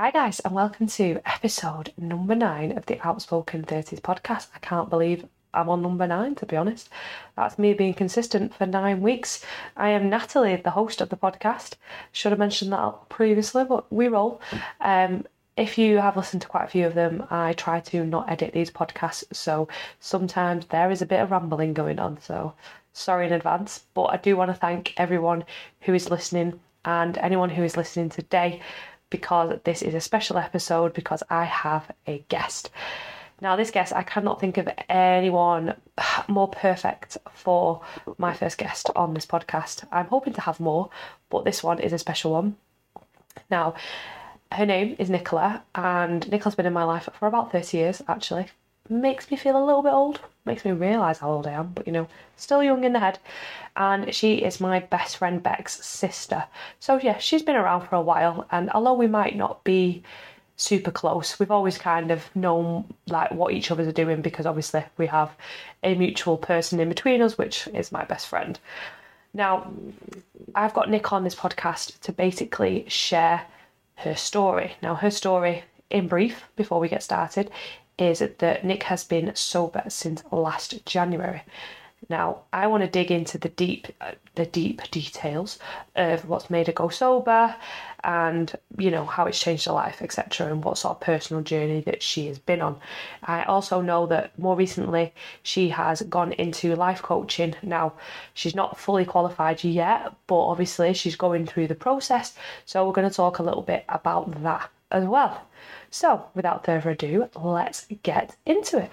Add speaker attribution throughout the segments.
Speaker 1: Hi, guys, and welcome to episode number nine of the Outspoken 30s podcast. I can't believe I'm on number nine, to be honest. That's me being consistent for nine weeks. I am Natalie, the host of the podcast. Should have mentioned that previously, but we roll. Um, if you have listened to quite a few of them, I try to not edit these podcasts, so sometimes there is a bit of rambling going on. So sorry in advance, but I do want to thank everyone who is listening and anyone who is listening today because this is a special episode because I have a guest. Now, this guest, I cannot think of anyone more perfect for my first guest on this podcast. I'm hoping to have more, but this one is a special one. Now, her name is Nicola, and Nicola's been in my life for about 30 years actually. Makes me feel a little bit old, makes me realise how old I am, but you know, still young in the head. And she is my best friend Beck's sister. So, yeah, she's been around for a while, and although we might not be super close, we've always kind of known like what each other's are doing because obviously we have a mutual person in between us, which is my best friend. Now, I've got Nick on this podcast to basically share her story. Now, her story, in brief, before we get started, is that Nick has been sober since last January. Now, I want to dig into the deep, uh, the deep details of what's made her go sober, and you know how it's changed her life, etc., and what sort of personal journey that she has been on. I also know that more recently she has gone into life coaching. Now, she's not fully qualified yet, but obviously she's going through the process. So we're going to talk a little bit about that as well. So, without further ado, let's get into it.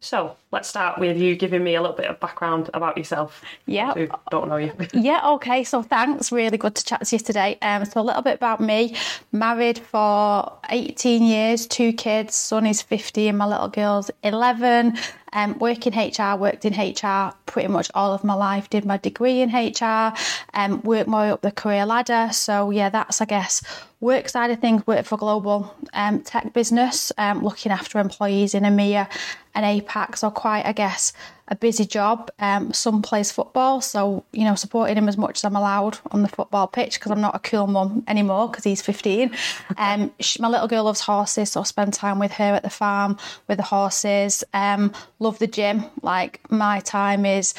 Speaker 1: So let's start with you giving me a little bit of background about yourself.
Speaker 2: Yeah.
Speaker 1: Who don't know you.
Speaker 2: yeah, okay. So thanks. Really good to chat to you today. Um, so a little bit about me. Married for 18 years, two kids. Son is 15, my little girl's 11. Um, work in HR, worked in HR pretty much all of my life, did my degree in HR, um, worked my way up the career ladder. So, yeah, that's, I guess, work side of things, work for global um, tech business, um, looking after employees in EMEA and APAC. So, quite, I guess, a busy job. Um, son plays football, so you know, supporting him as much as I'm allowed on the football pitch because I'm not a cool mum anymore because he's 15. Um, she, my little girl loves horses, so I spend time with her at the farm with the horses. Um, love the gym. Like my time is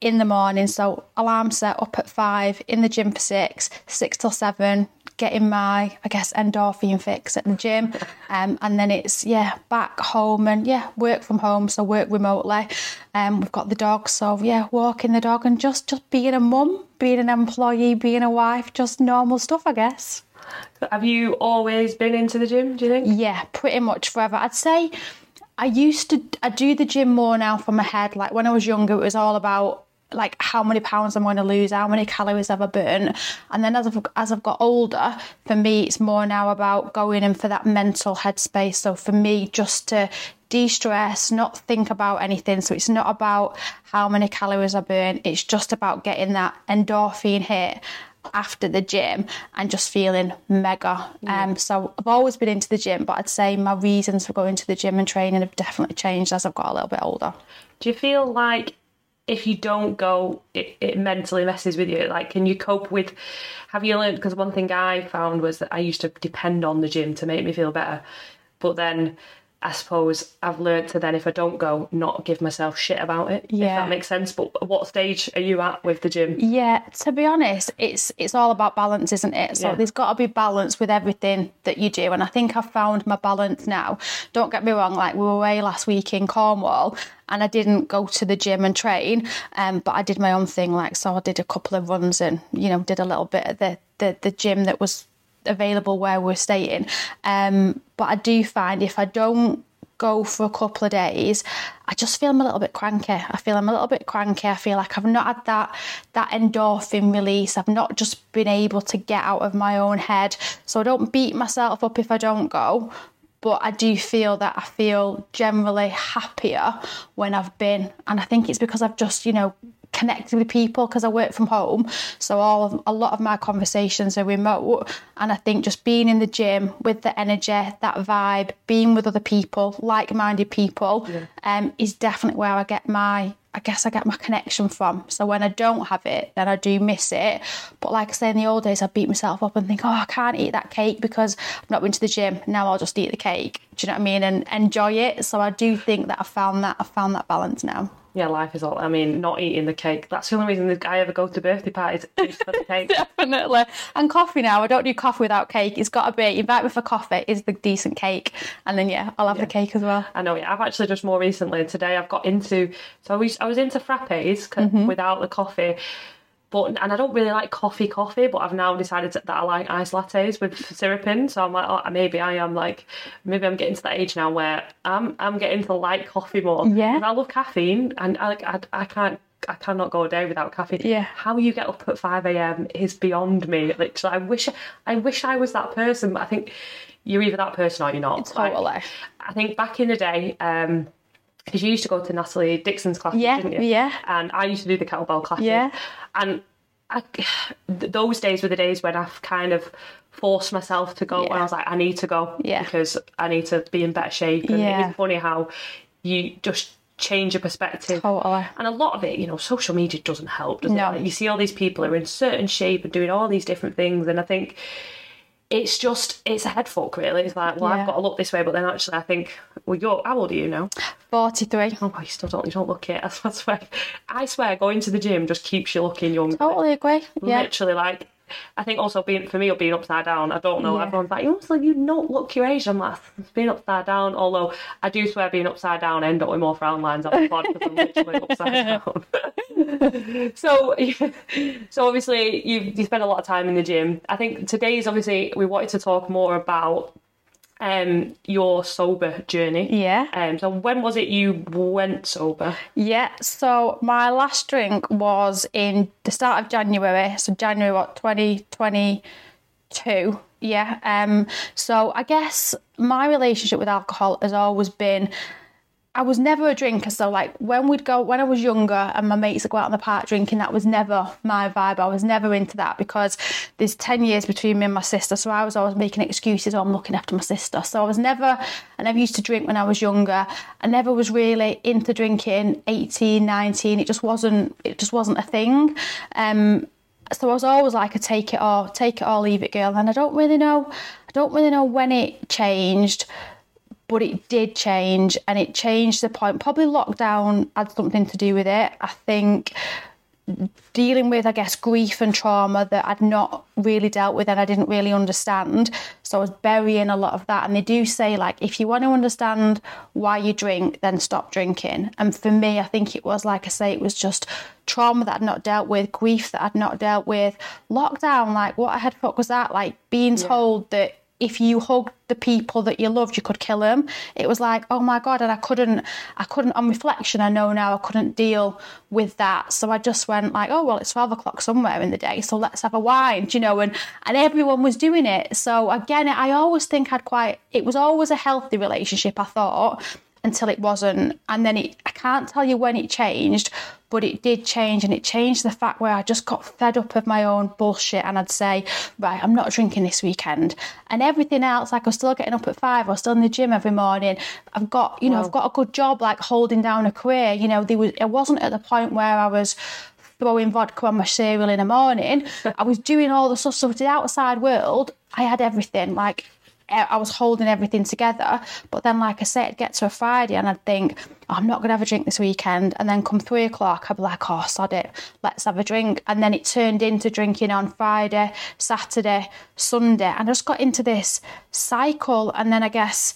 Speaker 2: in the morning, so alarm set up at five, in the gym for six, six till seven, getting my, I guess, endorphin fix at the gym. Um, and then it's, yeah, back home and, yeah, work from home, so work remotely. Um, we've got the dog, so, yeah, walking the dog and just, just being a mum, being an employee, being a wife, just normal stuff, I guess.
Speaker 1: Have you always been into the gym, do you think?
Speaker 2: Yeah, pretty much forever. I'd say I used to I do the gym more now for my head. Like when I was younger, it was all about like how many pounds I'm going to lose, how many calories have I burnt, and then as I've as I've got older, for me it's more now about going in for that mental headspace. So for me, just to de-stress, not think about anything. So it's not about how many calories I burn. It's just about getting that endorphin hit after the gym and just feeling mega. Um, so I've always been into the gym, but I'd say my reasons for going to the gym and training have definitely changed as I've got a little bit older.
Speaker 1: Do you feel like if you don't go, it, it mentally messes with you? Like, can you cope with? Have you learned? Because one thing I found was that I used to depend on the gym to make me feel better, but then I suppose I've learned to then, if I don't go, not give myself shit about it.
Speaker 2: Yeah.
Speaker 1: If that makes sense. But what stage are you at with the gym?
Speaker 2: Yeah, to be honest, it's it's all about balance, isn't it? So
Speaker 1: Yeah.
Speaker 2: there's got to be balance with everything that you do, and I think I've found my balance now. Don't get me wrong; like we were away last week in Cornwall, and I didn't go to the gym and train, um, but I did my own thing. Like so, I did a couple of runs and you know did a little bit of the the, the gym that was available where we're staying. Um, but I do find if I don't go for a couple of days, I just feel I'm a little bit cranky. I feel I'm a little bit cranky. I feel like I've not had that that endorphin release. I've not just been able to get out of my own head. So I don't beat myself up if I don't go. But I do feel that I feel generally happier when I've been. And I think it's because I've just, you know, connected with people because I work from home. So all of, a lot of my conversations are remote, and I think just being in the gym with the energy, that vibe, being with other people, like-minded people, um, is definitely where I get my, I I guess I get my connection from. So when I don't have it, then I do miss it. But like I say, in the old days, I beat myself up and think, oh, I can't eat that cake because I've not been to the gym. Now I'll just eat the cake. Do you know what I mean? And enjoy it. So I do think that I found that I found that balance now
Speaker 1: yeah, life is all. I mean, not eating the cake. That's the only reason I ever go to birthday parties just for the cake.
Speaker 2: Definitely. And coffee now. I don't do coffee without cake. It's got to be. Invite me for coffee. Is the decent cake, and then yeah, I'll have yeah. the cake as well.
Speaker 1: I know. Yeah, I've actually just more recently today. I've got into. So I was I was into frappes mm-hmm. without the coffee but and I don't really like coffee coffee, but I've now decided that I like ice lattes with syrup in. So I'm like, oh, maybe I am like, maybe I'm getting to that age now where I'm I'm getting to like coffee more.
Speaker 2: Yeah.
Speaker 1: I love caffeine, and I like I, I can't I cannot go a day without caffeine.
Speaker 2: Yeah.
Speaker 1: How you get up at five a.m. is beyond me. Literally, I wish I wish I was that person, but I think you're either that person or you're not.
Speaker 2: Totally. Like,
Speaker 1: I think back in the day. um because you used to go to Natalie Dixon's classes,
Speaker 2: yeah,
Speaker 1: didn't you?
Speaker 2: Yeah.
Speaker 1: And I used to do the kettlebell classes.
Speaker 2: Yeah.
Speaker 1: And I, those days were the days when I've kind of forced myself to go. Yeah. When I was like, I need to go
Speaker 2: yeah.
Speaker 1: because I need to be in better shape. And yeah. it's funny how you just change your perspective.
Speaker 2: Totally.
Speaker 1: And a lot of it, you know, social media doesn't help, does
Speaker 2: no.
Speaker 1: it? You see all these people who are in certain shape and doing all these different things, and I think it's just it's a head fuck really. It's like, well, yeah. I've got to look this way, but then actually, I think, well, you're how old are you now?
Speaker 2: Forty three.
Speaker 1: Oh, you still don't you don't look it. I swear, I swear, going to the gym just keeps you looking young.
Speaker 2: Totally agree. Yeah.
Speaker 1: Literally, like I think also being for me or being upside down, I don't know. Yeah. Everyone's like, you also you don't look your age. I'm like, being upside down. Although I do swear being upside down, I end up with more frown lines on the pod because I'm literally upside down. so, so obviously you you spend a lot of time in the gym. I think today's obviously we wanted to talk more about um your sober journey.
Speaker 2: Yeah.
Speaker 1: Um so when was it you went sober?
Speaker 2: Yeah, so my last drink was in the start of January, so January what 2022. Yeah. Um so I guess my relationship with alcohol has always been I was never a drinker, so like when we'd go when I was younger and my mates would go out in the park drinking, that was never my vibe. I was never into that because there's ten years between me and my sister, so I was always making excuses. Oh, I'm looking after my sister, so I was never. I never used to drink when I was younger. I never was really into drinking. 18, 19, it just wasn't. It just wasn't a thing. Um, so I was always like a take it or take it or leave it girl, and I don't really know. I don't really know when it changed but it did change and it changed the point. Probably lockdown had something to do with it. I think dealing with, I guess, grief and trauma that I'd not really dealt with and I didn't really understand. So I was burying a lot of that. And they do say, like, if you want to understand why you drink, then stop drinking. And for me, I think it was, like I say, it was just trauma that I'd not dealt with, grief that I'd not dealt with. Lockdown, like, what the fuck was that? Like, being yeah. told that if you hugged the people that you loved, you could kill them. It was like, oh my god, and I couldn't, I couldn't. On reflection, I know now I couldn't deal with that. So I just went like, oh well, it's twelve o'clock somewhere in the day, so let's have a wine, you know. And and everyone was doing it. So again, I always think I'd quite. It was always a healthy relationship. I thought until it wasn't. And then it, I can't tell you when it changed, but it did change. And it changed the fact where I just got fed up of my own bullshit. And I'd say, right, I'm not drinking this weekend. And everything else, like I was still getting up at five, I was still in the gym every morning. I've got, you know, wow. I've got a good job, like holding down a career. You know, there was, it wasn't at the point where I was throwing vodka on my cereal in the morning. I was doing all the stuff. So to the outside world, I had everything. Like I was holding everything together. But then, like I said, I'd get to a Friday and I'd think, oh, I'm not going to have a drink this weekend. And then come three o'clock, I'd be like, oh, sod it, let's have a drink. And then it turned into drinking on Friday, Saturday, Sunday. And I just got into this cycle. And then I guess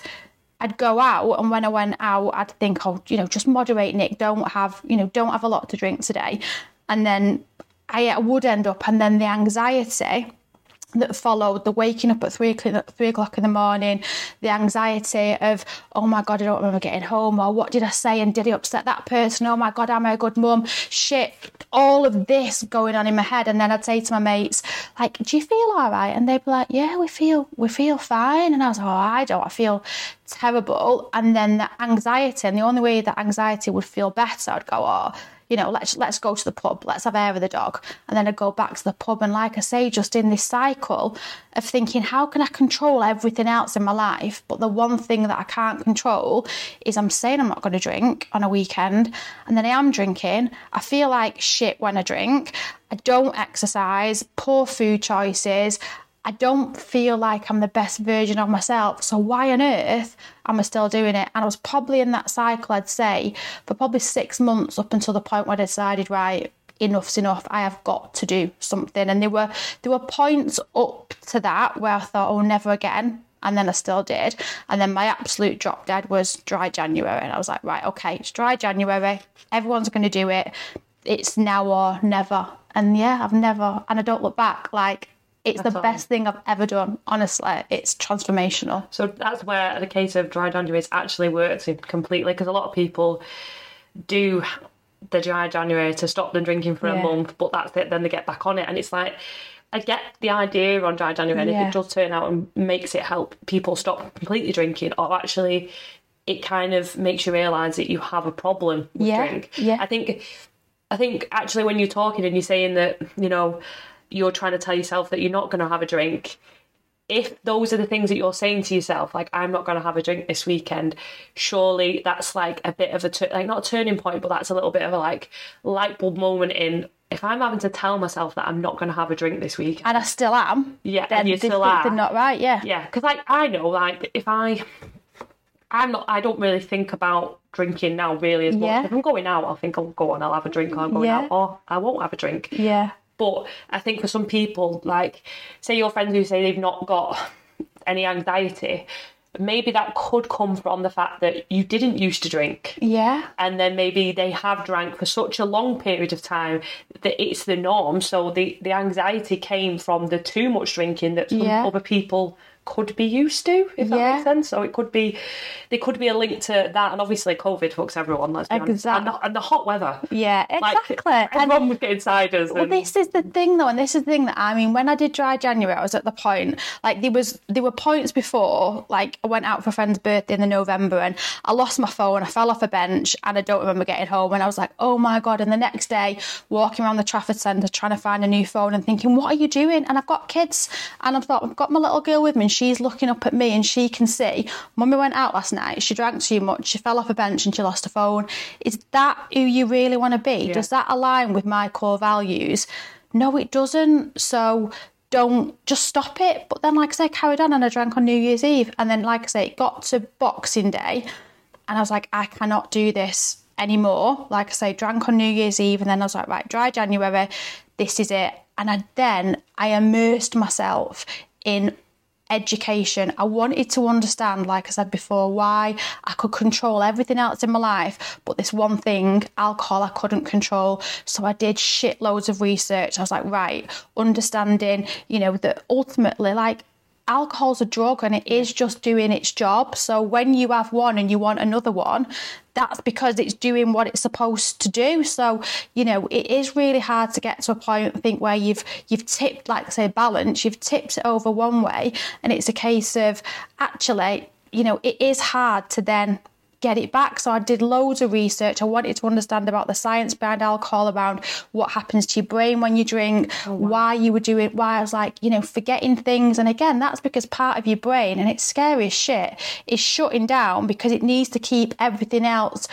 Speaker 2: I'd go out, and when I went out, I'd think, oh, you know, just moderate, Nick. Don't have, you know, don't have a lot to drink today. And then I would end up, and then the anxiety that followed the waking up at three, three o'clock in the morning, the anxiety of, oh my God, I don't remember getting home, or what did I say and did I upset that person? Oh my God, am I a good mum? Shit, all of this going on in my head. And then I'd say to my mates, like, do you feel all right? And they'd be like, yeah, we feel, we feel fine. And I was like, oh, I don't, I feel terrible. And then the anxiety, and the only way that anxiety would feel better, I'd go, oh, you know, let's let's go to the pub, let's have air with the dog, and then I go back to the pub, and like I say, just in this cycle of thinking, how can I control everything else in my life, but the one thing that I can't control is I'm saying I'm not going to drink on a weekend, and then I am drinking. I feel like shit when I drink. I don't exercise, poor food choices. I don't feel like I'm the best version of myself. So why on earth am I still doing it? And I was probably in that cycle, I'd say, for probably six months up until the point where I decided, right, enough's enough. I have got to do something. And there were there were points up to that where I thought, oh, never again. And then I still did. And then my absolute drop dead was dry January. And I was like, right, okay, it's dry January. Everyone's going to do it. It's now or never. And yeah, I've never, and I don't look back. Like, it's the best thing I've ever done. Honestly, it's transformational.
Speaker 1: So that's where the case of dry January actually works completely because a lot of people do the dry January to stop them drinking for yeah. a month, but that's it. Then they get back on it, and it's like I get the idea on dry January, and yeah. if it does turn out and makes it help people stop completely drinking, or actually it kind of makes you realise that you have a problem with
Speaker 2: yeah.
Speaker 1: drink.
Speaker 2: Yeah.
Speaker 1: I think I think actually when you're talking and you're saying that, you know, you're trying to tell yourself that you're not going to have a drink, if those are the things that you're saying to yourself, like I'm not going to have a drink this weekend, surely that's like a bit of a like not a turning point, but that's a little bit of a like light bulb moment in. If I'm having to tell myself that I'm not going to have a drink this week,
Speaker 2: and I still am,
Speaker 1: yeah, then and you still are,
Speaker 2: they're not right, yeah,
Speaker 1: yeah, because like I know, like if I, I'm not, I don't really think about drinking now really as much. Yeah. If I'm going out, I'll think I'll go on, I'll have a drink, or I'm going yeah. out, or I won't have a drink.
Speaker 2: Yeah.
Speaker 1: But I think for some people, like say your friends who say they've not got any anxiety, maybe that could come from the fact that you didn't used to drink.
Speaker 2: Yeah.
Speaker 1: And then maybe they have drank for such a long period of time that it's the norm. So the, the anxiety came from the too much drinking that yeah. other people could be used to, if that yeah. makes sense. So it could be, there could be a link to that, and obviously COVID fucks everyone. Let's be exactly. honest, and the, and the, hot weather.
Speaker 2: Yeah, exactly.
Speaker 1: Like, everyone and, was getting ciders.
Speaker 2: Well, this is the thing, though, and this is the thing that I mean. When I did dry January, I was at the point like there was there were points before, like I went out for a friend's birthday in the November, and I lost my phone. I fell off a bench, and I don't remember getting home. And I was like, oh my god! And the next day, walking around the Trafford Centre trying to find a new phone and thinking, what are you doing? And I've got kids, and I thought I've got my little girl with me she's looking up at me and she can see, Mummy went out last night, she drank too much, she fell off a bench and she lost her phone. Is that who you really want to be? Yeah. Does that align with my core values? No, it doesn't. So don't just stop it. But then, like I say, carried on and I drank on New Year's Eve. And then, like I say, it got to Boxing Day and I was like, I cannot do this anymore. Like I say, drank on New Year's Eve and then I was like, right, dry January, this is it. And I, then I immersed myself in education. I wanted to understand, like I said before, why I could control everything else in my life, but this one thing, alcohol, I couldn't control. So I did shitloads of research. I was like, right, understanding, you know, that ultimately, like, alcohol's a drug and it is just doing its job. So when you have one and you want another one, that's because it's doing what it's supposed to do. So, you know, it is really hard to get to a point I think where you've you've tipped, like I say, balance, you've tipped it over one way, and it's a case of actually, you know, it is hard to then get it back. So I did loads of research. I wanted to understand about the science behind alcohol, around what happens to your brain when you drink, oh, wow. why you were doing, why I was like, you know, forgetting things. And again, that's because part of your brain, and it's scary as shit, is shutting down because it needs to keep everything else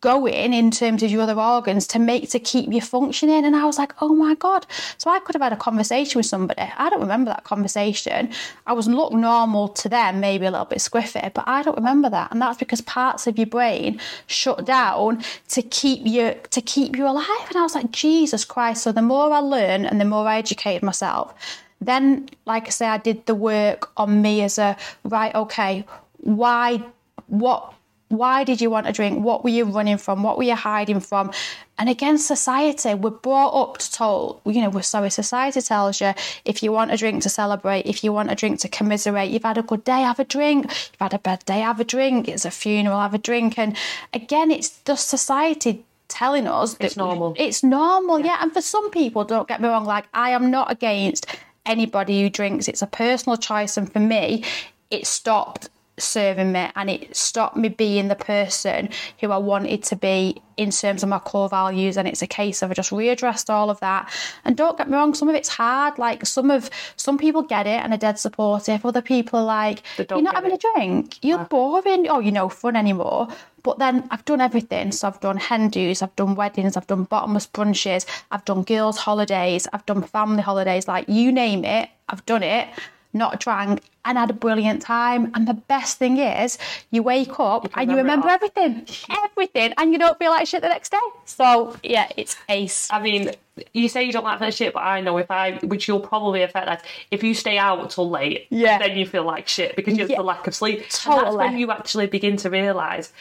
Speaker 2: going in terms of your other organs to make to keep you functioning. And i was like oh my god. So i could have had a conversation with somebody. I don't remember that conversation. I was look normal to them maybe a little bit squiffy but i don't remember that. And that's because parts of your brain shut down to keep you to keep you alive. And i was like jesus christ. So the more i learn and the more i educated myself then like i say i did the work on me as a right okay why what why did you want a drink? What were you running from? What were you hiding from? And again, society, we're brought up to told, you know, we're sorry, society tells you if you want a drink to celebrate, if you want a drink to commiserate, you've had a good day, have a drink. You've had a bad day, have a drink. It's a funeral, have a drink. And again, it's just society telling us
Speaker 1: that it's normal.
Speaker 2: It's normal, yeah. yeah. And for some people, don't get me wrong, like I am not against anybody who drinks. It's a personal choice. And for me, it stopped serving me and it stopped me being the person who I wanted to be in terms of my core values and it's a case of I just readdressed all of that and don't get me wrong some of it's hard like some of some people get it and are dead supportive other people are like you're not having it. a drink you're boring oh you're no fun anymore but then I've done everything. So I've done hen do's, I've done weddings, I've done bottomless brunches, I've done girls' holidays, I've done family holidays, like you name it, I've done it not drank, and had a brilliant time. And the best thing is, you wake up you and you remember everything, everything, and you don't feel like shit the next day. So yeah, it's ace.
Speaker 1: I mean, you say you don't like that shit, but I know if I, which you'll probably affect that, if you stay out till late, yeah. then you feel like shit because you have yeah. the lack of sleep. Totally. And that's when you actually begin to realise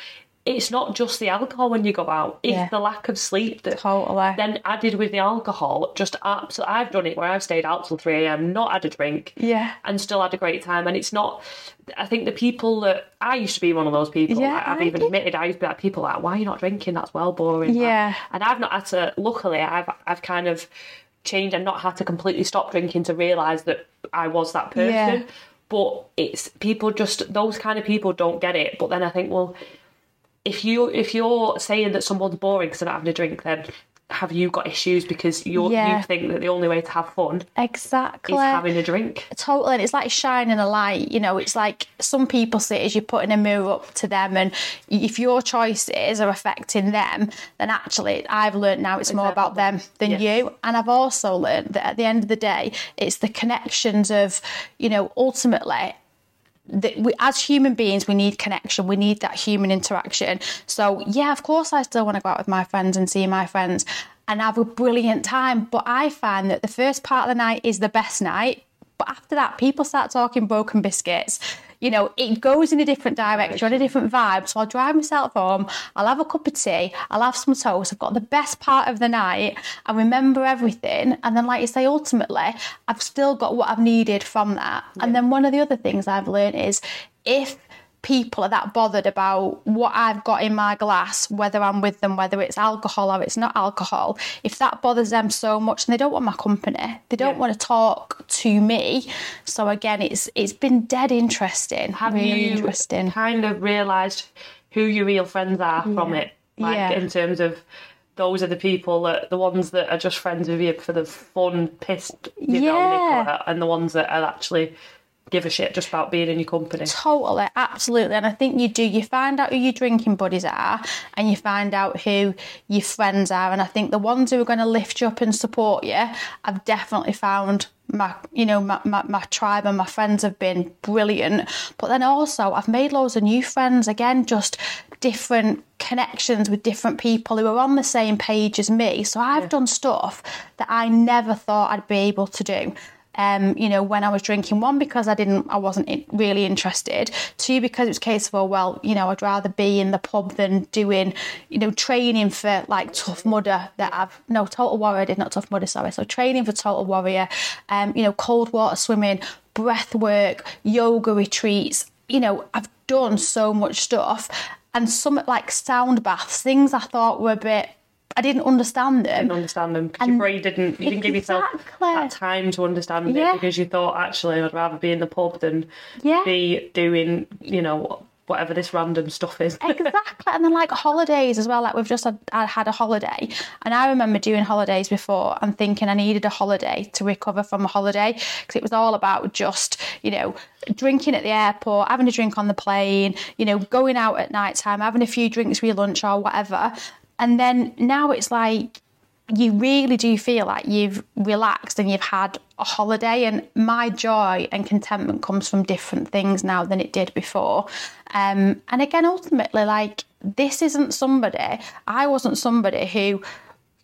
Speaker 1: it's not just the alcohol when you go out; it's yeah. the lack of sleep that
Speaker 2: totally.
Speaker 1: then added with the alcohol. Just absolutely, I've done it where I've stayed out till three a.m., not had a drink,
Speaker 2: yeah,
Speaker 1: and still had a great time. And it's not. I think the people that I used to be one of those people. Yeah, I've I even did. admitted I used to be like people like, why are you not drinking? That's well boring.
Speaker 2: Yeah,
Speaker 1: and I've not had to. Luckily, I've I've kind of changed and not had to completely stop drinking to realise that I was that person. Yeah. But it's people just those kind of people don't get it. But then I think, well, if you if you're saying that someone's boring because they're not having a drink, then have you got issues because you yeah. you think that the only way to have fun
Speaker 2: exactly
Speaker 1: is having a drink
Speaker 2: totally and it's like shining a light you know it's like some people see it as you're putting a mirror up to them and if your choices are affecting them then actually I've learned now it's exactly. more about them than yes. you and I've also learned that at the end of the day it's the connections of you know ultimately that we, as human beings, we need connection. We need that human interaction. So, yeah, of course, I still want to go out with my friends and see my friends and have a brilliant time. But I find that the first part of the night is the best night. But after that, people start talking broken biscuits you know, it goes in a different direction, a different vibe. So I'll drive myself home, I'll have a cup of tea, I'll have some toast, I've got the best part of the night, I remember everything. And then, like you say, ultimately, I've still got what I've needed from that. Yeah. And then one of the other things I've learned is if people are that bothered about what I've got in my glass, whether I'm with them, whether it's alcohol or it's not alcohol, if that bothers them so much and they don't want my company, they don't yeah. want to talk to me. So again, it's it's been dead interesting.
Speaker 1: Have
Speaker 2: really
Speaker 1: you
Speaker 2: interesting.
Speaker 1: kind of realised who your real friends are yeah. from it? Like yeah. in terms of those are the people that the ones that are just friends with you for the fun, pissed, you yeah. know, and the ones that are actually give a shit just about being in your company.
Speaker 2: Totally, absolutely. And I think you do. You find out who your drinking buddies are and you find out who your friends are. And I think the ones who are going to lift you up and support you, I've definitely found my you know my, my, my, tribe and my friends have been brilliant but then also i've made loads of new friends again just different connections with different people who are on the same page as me so i've yeah. done stuff that i never thought i'd be able to do um, you know, when I was drinking. One, because I didn't, I wasn't really interested. Two, because it was a case of, oh, well, you know, I'd rather be in the pub than doing, you know, training for like Tough Mudder that I've, no, Total Warrior I did, not Tough Mudder, sorry. So training for Total Warrior, um, you know, cold water swimming, breath work, yoga retreats. You know, I've done so much stuff and some like sound baths, things I thought were a bit I didn't understand them.
Speaker 1: Didn't understand them because your brain didn't. You didn't give yourself that time to understand yeah. it because you thought actually I'd rather be in the pub than yeah. be doing you know whatever this random stuff is.
Speaker 2: exactly, and then like holidays as well. Like we've just had, had a holiday, and I remember doing holidays before and thinking I needed a holiday to recover from a holiday because it was all about just you know drinking at the airport, having a drink on the plane, you know, going out at night time, having a few drinks for your lunch or whatever. And then now it's like you really do feel like you've relaxed and you've had a holiday. And my joy and contentment comes from different things now than it did before. Um, and again, ultimately, like this isn't somebody, I wasn't somebody who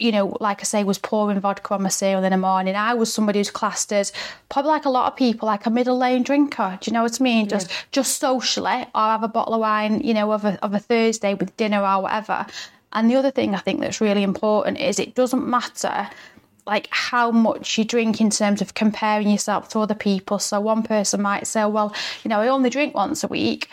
Speaker 2: you know, like I say, was pouring vodka on my cereal in the morning. I was somebody who's classed as probably like a lot of people, like a middle lane drinker. Do you know what I mean? Just just socially, or have a bottle of wine, you know, of a, of a Thursday with dinner or whatever. And the other thing I think that's really important is it doesn't matter like how much you drink in terms of comparing yourself to other people. So one person might say, well, you know, I only drink once a week.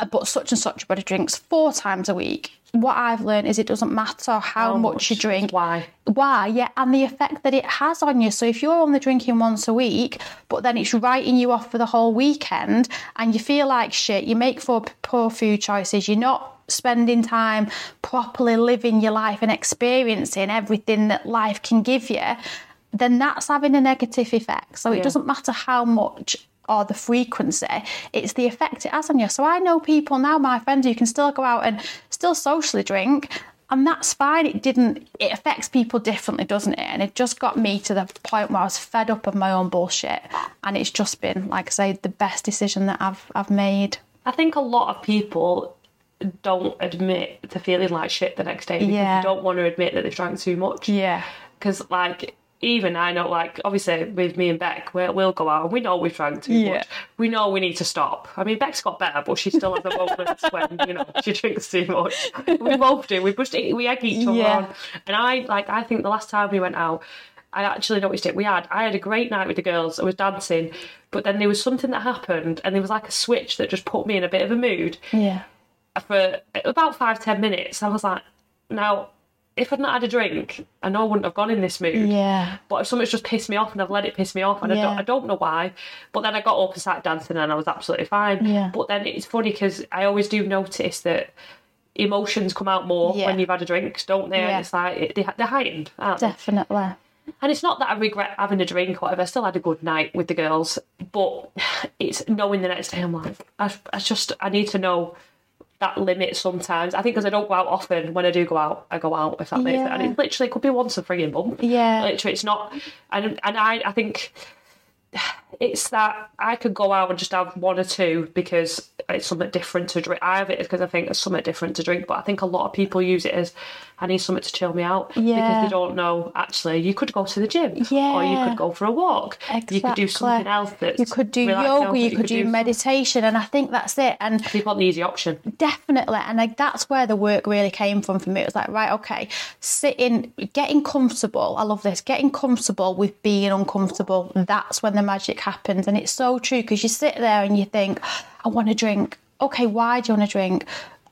Speaker 2: uh, but such and such a body drinks four times a week. What I've learned is it doesn't matter how,
Speaker 1: How
Speaker 2: much,
Speaker 1: much,
Speaker 2: you drink.
Speaker 1: why.
Speaker 2: Why, yeah, and the effect that it has on you. So if you're only drinking once a week, but then it's writing you off for the whole weekend and you feel like shit, you make poor, poor food choices, you're not spending time properly living your life and experiencing everything that life can give you, then that's having a negative effect. So it
Speaker 1: Yeah.
Speaker 2: doesn't matter how much or the frequency, it's the effect it has on you. So I know people now, my friends, who can still go out and still socially drink, and that's fine. It didn't, it affects people differently, doesn't it? And it just got me to the point where I was fed up of my own bullshit. And it's just been, like I say, the best decision that I've I've made.
Speaker 1: I think a lot of people don't admit to feeling like shit the next day because
Speaker 2: Yeah.
Speaker 1: they don't want to admit that they've drank too much.
Speaker 2: Yeah.
Speaker 1: Because, like, even I know, like, obviously with me and Beck, we'll, we'll go out and we know we've drank too
Speaker 2: Yeah.
Speaker 1: much. We know we need to stop. I mean, Beck's got better, but she still has the moments when, you know, she drinks too much. We both do. We pushed it, we egg each other
Speaker 2: Yeah.
Speaker 1: on. And I, like, I think the last time we went out, I actually noticed it. We had, I had a great night with the girls. I was dancing, but then there was something that happened, and there was like a switch that just put me in a bit of a mood
Speaker 2: Yeah.
Speaker 1: for about five ten minutes. I was like, now, if I'd not had a drink, I know I wouldn't have gone in this mood.
Speaker 2: Yeah.
Speaker 1: But if something's just pissed me off and I've let it piss me off, and I, don't, I don't know why, but then I got up and started dancing and I was absolutely fine.
Speaker 2: Yeah.
Speaker 1: But then it's funny because I always do notice that emotions come out more
Speaker 2: Yeah.
Speaker 1: when you've had a drink, don't they?
Speaker 2: Yeah.
Speaker 1: And it's like they, they're heightened, aren't they?
Speaker 2: Definitely.
Speaker 1: And it's not that I regret having a drink or whatever. I still had a good night with the girls, but it's knowing the next day. I'm like, I, I just I need to know that limit sometimes. I think because I don't go out often. When I do go out, I go out. If that makes sense. And it literally could be once a frigging month.
Speaker 2: Yeah.
Speaker 1: literally, it's not. And and I I think it's that I could go out and just have one or two because it's something different to drink. I have it because I think it's something different to drink, but I think a lot of people use it as I need something to chill me out because they don't know actually you could go to the gym or you could go for a walk. You could do something else that's
Speaker 2: You could do yoga, you
Speaker 1: but
Speaker 2: could do
Speaker 1: some-
Speaker 2: meditation, and I think that's it. And
Speaker 1: People want the easy option.
Speaker 2: Definitely. And like that's where the work really came from for me. It was like, right, okay, sitting, getting comfortable. I love this. Getting comfortable with being uncomfortable. That's when the magic happens. And it's so true because you sit there and you think, I want to drink. Okay, why do you want to drink?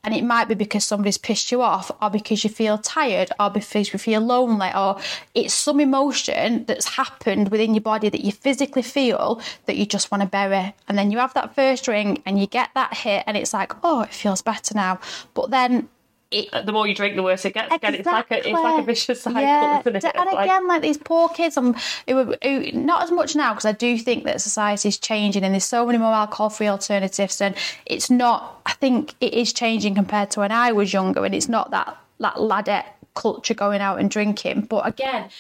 Speaker 2: And it might be because somebody's pissed you off, or because you feel tired, or because you feel lonely, or it's some emotion that's happened within your body that you physically feel that you just want to bury. And then you have that first drink and you get that hit, and it's like, oh, it feels better now. But then it,
Speaker 1: The more you drink, the worse it gets. Again, it's like a it's like a vicious cycle,
Speaker 2: yeah.
Speaker 1: isn't it?
Speaker 2: And
Speaker 1: Like-
Speaker 2: again, like these poor kids, um, who, were- who not as much now because I do think that society is changing and there's so many more alcohol-free alternatives, and it's not. I think it is changing compared to when I was younger, and it's not that that ladette culture going out and drinking. But again.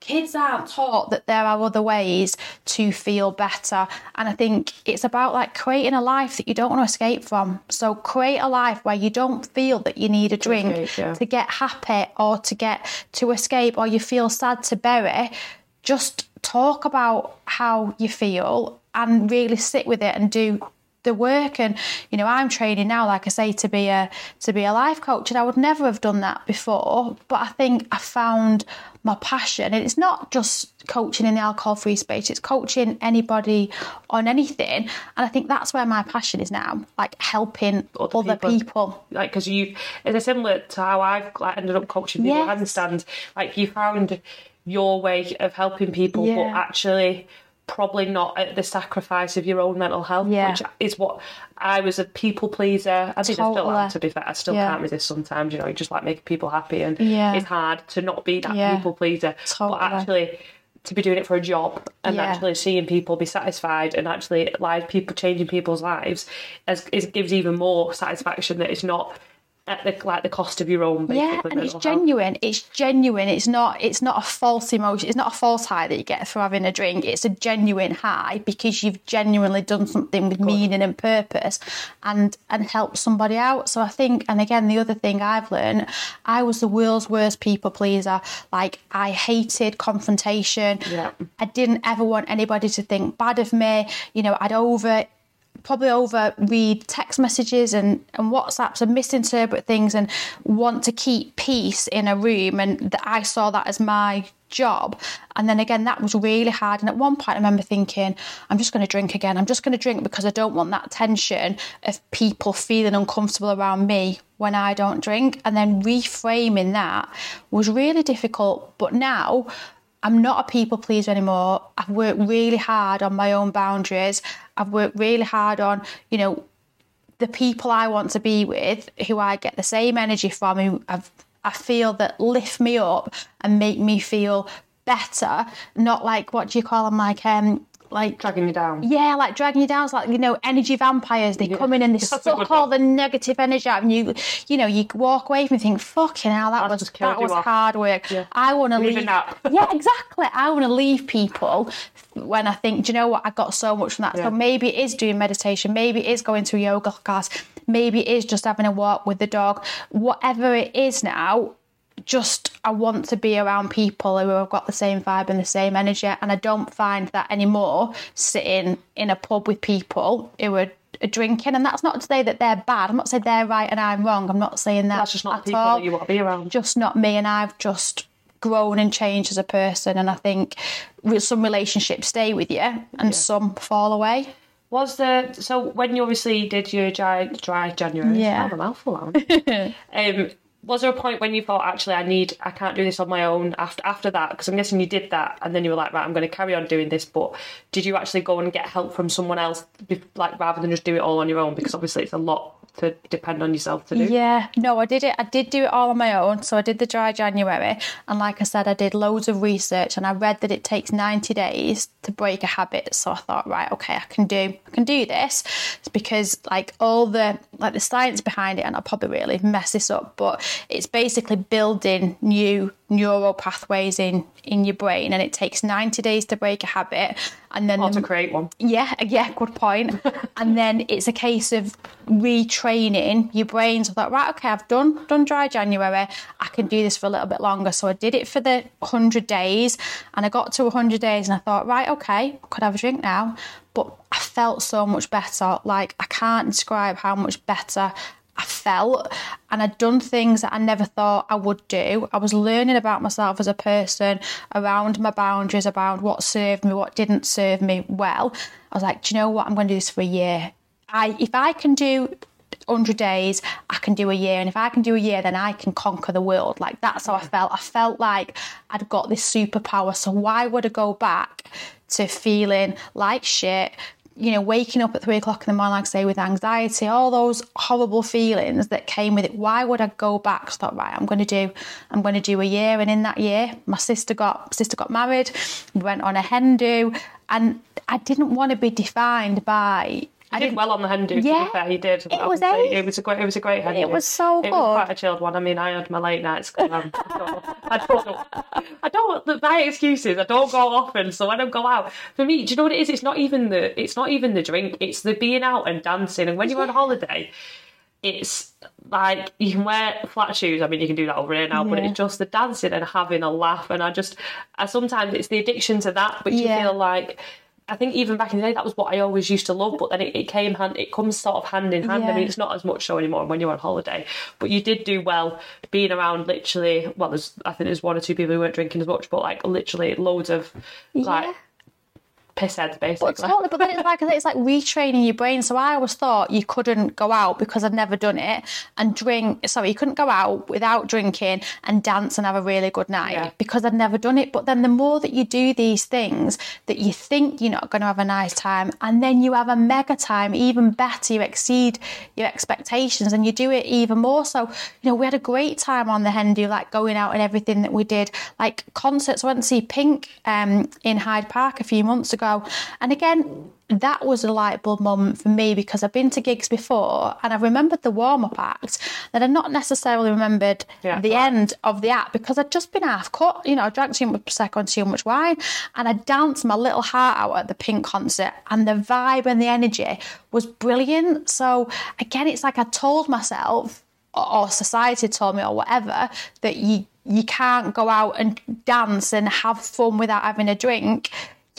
Speaker 2: Kids aren't taught that there are other ways to feel better. And I think it's about like creating a life that you don't want to escape from. So create a life where you don't feel that you need a drink
Speaker 1: escape, yeah.
Speaker 2: to get happy or to get to escape or you feel sad to bury, just talk about how you feel and really sit with it and do the work and you know I'm training now like I say to be a to be a life coach and I would never have done that before but I think I found my passion and it's not just coaching in the alcohol free space it's coaching anybody on anything and I think that's where my passion is now like helping
Speaker 1: Other
Speaker 2: other,
Speaker 1: people.
Speaker 2: people.
Speaker 1: like because you it's similar to how I've like, ended up coaching people. I
Speaker 2: Yes.
Speaker 1: understand like you found your way of helping people, but actually probably not at the sacrifice of your own mental health,
Speaker 2: Yeah.
Speaker 1: which is what I was a people pleaser. I think I still am. To be fair, I still
Speaker 2: Yeah.
Speaker 1: can't resist sometimes. You know, you just like making people happy, and
Speaker 2: Yeah.
Speaker 1: it's hard to not be that
Speaker 2: Yeah.
Speaker 1: people pleaser.
Speaker 2: Totally.
Speaker 1: But actually. To be doing it for a job and
Speaker 2: Yeah.
Speaker 1: actually seeing people be satisfied and actually like people changing people's lives, as it gives even more satisfaction that it's not at the like the cost of your own. Basically,
Speaker 2: Yeah, and it's
Speaker 1: health.
Speaker 2: genuine. It's genuine. It's not. It's not a false emotion. It's not a false high that you get through having a drink. It's a genuine high because you've genuinely done something with meaning and purpose, and and helped somebody out. So I think, and again, the other thing I've learned, I was the world's worst people pleaser. Like I hated confrontation.
Speaker 1: Yeah.
Speaker 2: I didn't ever want anybody to think bad of me. You know, I'd over probably over read text messages and, and WhatsApps and misinterpret things and want to keep peace in a room. And that I saw that as my job. And then again, that was really hard. And at one point, I remember thinking, I'm just going to drink again. I'm just going to drink because I don't want that tension of people feeling uncomfortable around me when I don't drink. And then reframing that was really difficult. But now, I'm not a people pleaser anymore. I've worked really hard on my own boundaries. I've worked really hard on, you know, the people I want to be with, who I get the same energy from, who I've I feel that lift me up and make me feel better. Not like what do you call them? Like um, like
Speaker 1: dragging you down.
Speaker 2: Yeah, like dragging you down. It's like you know, energy vampires. They yeah. come in and they suck all the negative energy out, and you, you know, you walk away from and think, "Fucking hell, that That's was that was hard work." Yeah. I want to leave. yeah, exactly. I want to leave people when I think, do you know what? I got so much from that. Yeah. So maybe it is doing meditation. Maybe it is going to a yoga class. Maybe it is just having a walk with the dog. Whatever it is now, just I want to be around people who have got the same vibe and the same energy, and I don't find that anymore sitting in a pub with people who are drinking. And that's not to say that they're bad. I'm not saying they're right and I'm wrong. I'm not saying that.
Speaker 1: That's just not people all. that you want to be around.
Speaker 2: Just not me, and I've just grown and changed as a person. And I think some relationships stay with you, and yeah. some fall away.
Speaker 1: Was there so when you obviously did your dry dry January?
Speaker 2: Yeah,
Speaker 1: a mouthful. um, was there a point when you thought actually I need I can't do this on my own after after that? Because I'm guessing you did that and then you were like right I'm going to carry on doing this but did you actually go and get help from someone else like rather than just do it all on your own? Because obviously it's a lot to depend on yourself to do?
Speaker 2: Yeah, no, I did it. I did do it all on my own. So I did the dry January, and like I said, I did loads of research, and I read that it takes ninety days to break a habit. So I thought, right, okay, I can do, I can do this. It's because like all the like the science behind it, and I'll probably really mess this up, but it's basically building new neural pathways in in your brain and it takes 90 days to break a habit and then
Speaker 1: or to create one.
Speaker 2: Yeah yeah good point. And then it's a case of retraining your brain so I thought right okay I've done done dry January. I can do this for a little bit longer. So I did it for the 100 days and I got to 100 days and I thought right okay I could have a drink now. But I felt so much better. Like I can't describe how much better I felt and I'd done things that I never thought I would do. I was learning about myself as a person, around my boundaries, around what served me, what didn't serve me well. I was like, do you know what? I'm going to do this for a year. I if I can do 100 days, I can do a year. And if I can do a year, then I can conquer the world. Like that's how I felt. I felt like I'd got this superpower. So why would I go back to feeling like shit, you know, waking up at three o'clock in the morning, like I say, with anxiety, all those horrible feelings that came with it. Why would I go back? I thought, right, I'm going to do, I'm going to do a year. And in that year, my sister got, sister got married. We went on a hen do, and I didn't want to be defined by
Speaker 1: I did well on the hen do. Yeah, fair, he did.
Speaker 2: It was, a,
Speaker 1: it was a great. It was a great hen
Speaker 2: It was so
Speaker 1: it
Speaker 2: good.
Speaker 1: was quite a chilled one. I mean, I had my late nights. Um, I don't. I don't. I don't. My excuses. I don't go often, so I don't go out, for me, do you know what it is? It's not even the. It's not even the drink. It's the being out and dancing. And when you're on holiday, it's like you can wear flat shoes. I mean, you can do that over here now, yeah. but it's just the dancing and having a laugh. And I just, I sometimes it's the addiction to that, but you feel like I think even back in the day, that was what I always used to love. But then it, it came hand, it comes sort of hand in hand. Yeah. I mean, it's not as much so anymore when you're on holiday. But you did do well being around. Literally, well, there's I think there's one or two people who weren't drinking as much, but like literally loads of like. Yeah piss heads basically.
Speaker 2: But, but then it's like it's like retraining your brain. So I always thought you couldn't go out because I'd never done it and drink. Sorry, you couldn't go out without drinking and dance and have a really good night yeah. because I'd never done it. But then the more that you do these things, that you think you're not going to have a nice time, and then you have a mega time, even better. You exceed your expectations and you do it even more. So you know we had a great time on the hen do, like going out and everything that we did, like concerts. I went to see Pink um, in Hyde Park a few months ago and again, that was a light bulb moment for me because I've been to gigs before and I remembered the warm up act that I not necessarily remembered yeah, the right. end of the act because I'd just been half cut. You know, I drank too much Prosecco and too much wine and I danced my little heart out at the Pink concert and the vibe and the energy was brilliant. So again, it's like I told myself or society told me or whatever that you you can't go out and dance and have fun without having a drink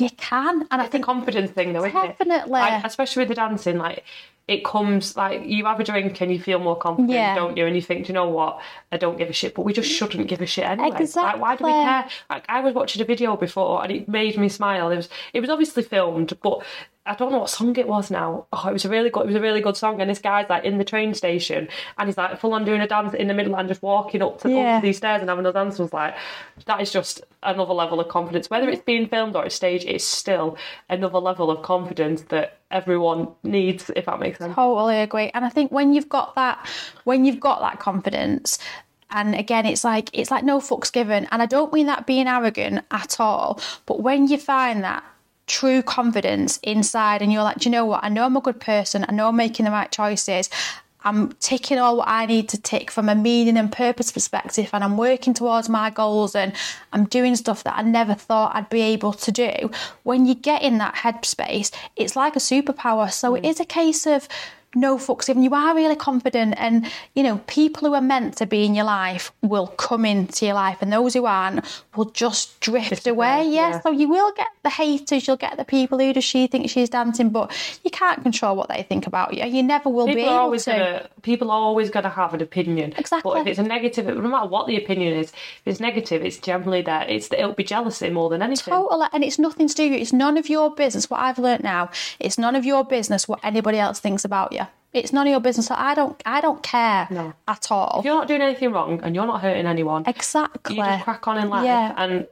Speaker 2: You can, and I
Speaker 1: It's a
Speaker 2: think
Speaker 1: confidence thing, though, isn't it?
Speaker 2: Definitely.
Speaker 1: Like, especially with the dancing, like it comes like you have a drink and you feel more confident,
Speaker 2: Yeah.
Speaker 1: don't you? And you think, do you know what? I don't give a shit, but we just shouldn't give a shit anyway. Like, why do we care? Like, I was watching a video before and it made me smile. It was, it was obviously filmed, but I don't know what song it was now. Oh, it was a really good, it was a really good song. And this guy's like in the train station and he's like full on doing a dance in the middle and just walking up to,
Speaker 2: Yeah.
Speaker 1: up to these stairs and having a dance. Was like, that is just another level of confidence. Whether it's being filmed or it's staged, it's still another level of confidence that everyone needs. If that makes sense.
Speaker 2: Totally agree. And I think when you've got that, when you've got that confidence, and again, it's like it's like no fucks given. And I don't mean that being arrogant at all. But when you find that true confidence inside, and you're like, Do you know what? I know I'm a good person. I know I'm making the right choices. I'm ticking all what I need to tick from a meaning and purpose perspective, and I'm working towards my goals and I'm doing stuff that I never thought I'd be able to do. When you get in that headspace, it's like a superpower. So it mm. is a case of no fucks given. You are really confident, and you know, people who are meant to be in your life will come into your life, and those who aren't will just drift away. Yeah,
Speaker 1: yeah.
Speaker 2: so you will get the haters, you'll get the people who does she think she's dancing, but you can't control what they think about you. You never will be
Speaker 1: People are always
Speaker 2: to.
Speaker 1: gonna people are always gonna have an opinion.
Speaker 2: Exactly.
Speaker 1: But if it's a negative, no matter what the opinion is, if it's negative, it's generally there. It's it'll be jealousy more than anything.
Speaker 2: Totally, and it's nothing to do with you. It's none of your business. What I've learnt now, it's none of your business what anybody else thinks about you. It's none of your business. So I don't, I don't care
Speaker 1: No.
Speaker 2: at all.
Speaker 1: If you're not doing anything wrong and you're not hurting anyone,
Speaker 2: Exactly.
Speaker 1: you just crack on in life.
Speaker 2: Yeah.
Speaker 1: And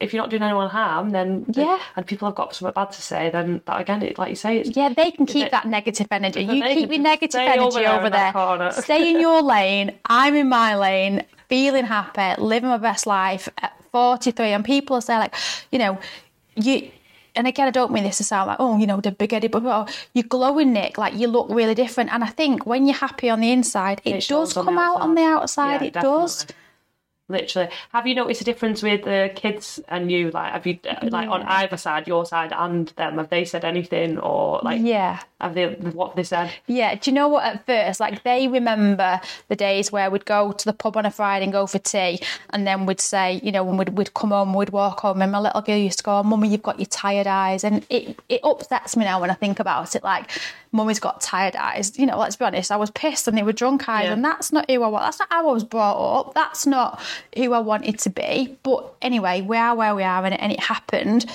Speaker 1: if you're not doing anyone harm, then
Speaker 2: Yeah.
Speaker 1: and people have got something bad to say, then that again, it, like you say, it's
Speaker 2: Yeah, they can keep
Speaker 1: it-
Speaker 2: that negative energy. You keep your negative energy
Speaker 1: over there
Speaker 2: over there. Stay in your lane. I'm in my lane, feeling happy, living my best life at 43. And people will say, like, you know, you. And again, I don't mean this to sound like, oh, you know, the big headed, but oh, you're glowing, Nick. Like you look really different. And I think when you're happy on the inside, it,
Speaker 1: It
Speaker 2: does come out on the outside.
Speaker 1: Yeah,
Speaker 2: it does.
Speaker 1: Literally, have you noticed a difference with the kids and you? Like, have you uh, like on either side, your side and them? Have they said anything or like?
Speaker 2: Yeah.
Speaker 1: Have they what they said?
Speaker 2: Yeah, do you know what? At first, like they remember the days where we'd go to the pub on a Friday and go for tea, and then we'd say, you know, when we'd, we'd come home, we'd walk home, and my little girl used to go, "Mummy, you've got your tired eyes," and it it upsets me now when I think about it. Like, Mummy's got tired eyes. You know, let's be honest. I was pissed, and they were drunk eyes,
Speaker 1: Yeah.
Speaker 2: and that's not who I was. That's not how I was brought up. That's not who I wanted to be. But anyway, we are where we are, and it, and it happened.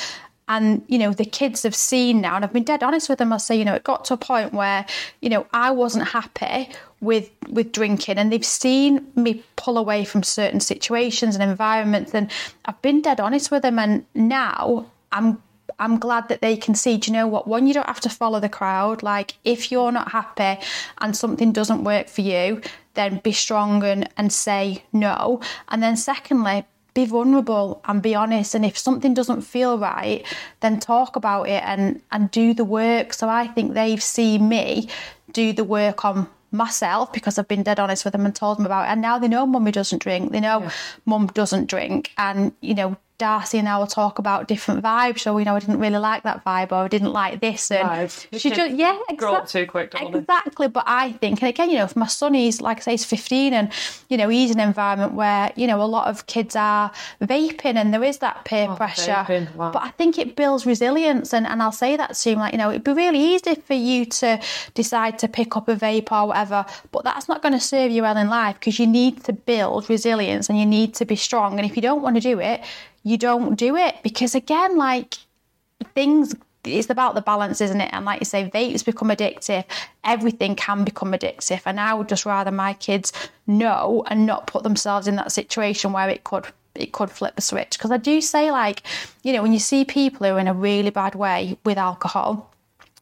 Speaker 2: And, you know, the kids have seen now, and I've been dead honest with them. I say, you know, it got to a point where, you know, I wasn't happy with with drinking and they've seen me pull away from certain situations and environments and I've been dead honest with them and now I'm I'm glad that they can see, do you know what? One, you don't have to follow the crowd. Like, if you're not happy and something doesn't work for you, then be strong and, and say no. And then, secondly, be vulnerable and be honest. And if something doesn't feel right, then talk about it and, and do the work. So I think they've seen me do the work on myself because I've been dead honest with them and told them about it. And now they know mummy doesn't drink. They know mum doesn't drink. And, you know, Darcy and I will talk about different vibes. So, you know, I didn't really like that vibe or I didn't like this. And she just, yeah,
Speaker 1: Grow up too quick, don't they?
Speaker 2: Exactly, but I think, and again, you know, if my son is, like I say, he's 15 and, you know, he's in an environment where, you know, a lot of kids are vaping and there is that peer oh, pressure.
Speaker 1: Oh, vaping, wow.
Speaker 2: But I think it builds resilience. And, and I'll say that to him, like, you know, it'd be really easy for you to decide to pick up a vape or whatever, but that's not going to serve you well in life because you need to build resilience and you need to be strong. And if you don't want to do it, you don't do it because, again, like, things it's about the balance isn't it? And like you say vapes become addictive. Everything can become addictive. And i would just rather my kids know and not put themselves in that situation where it could it could flip a switch. Because i do say like you know when you see people who are in a really bad way with alcohol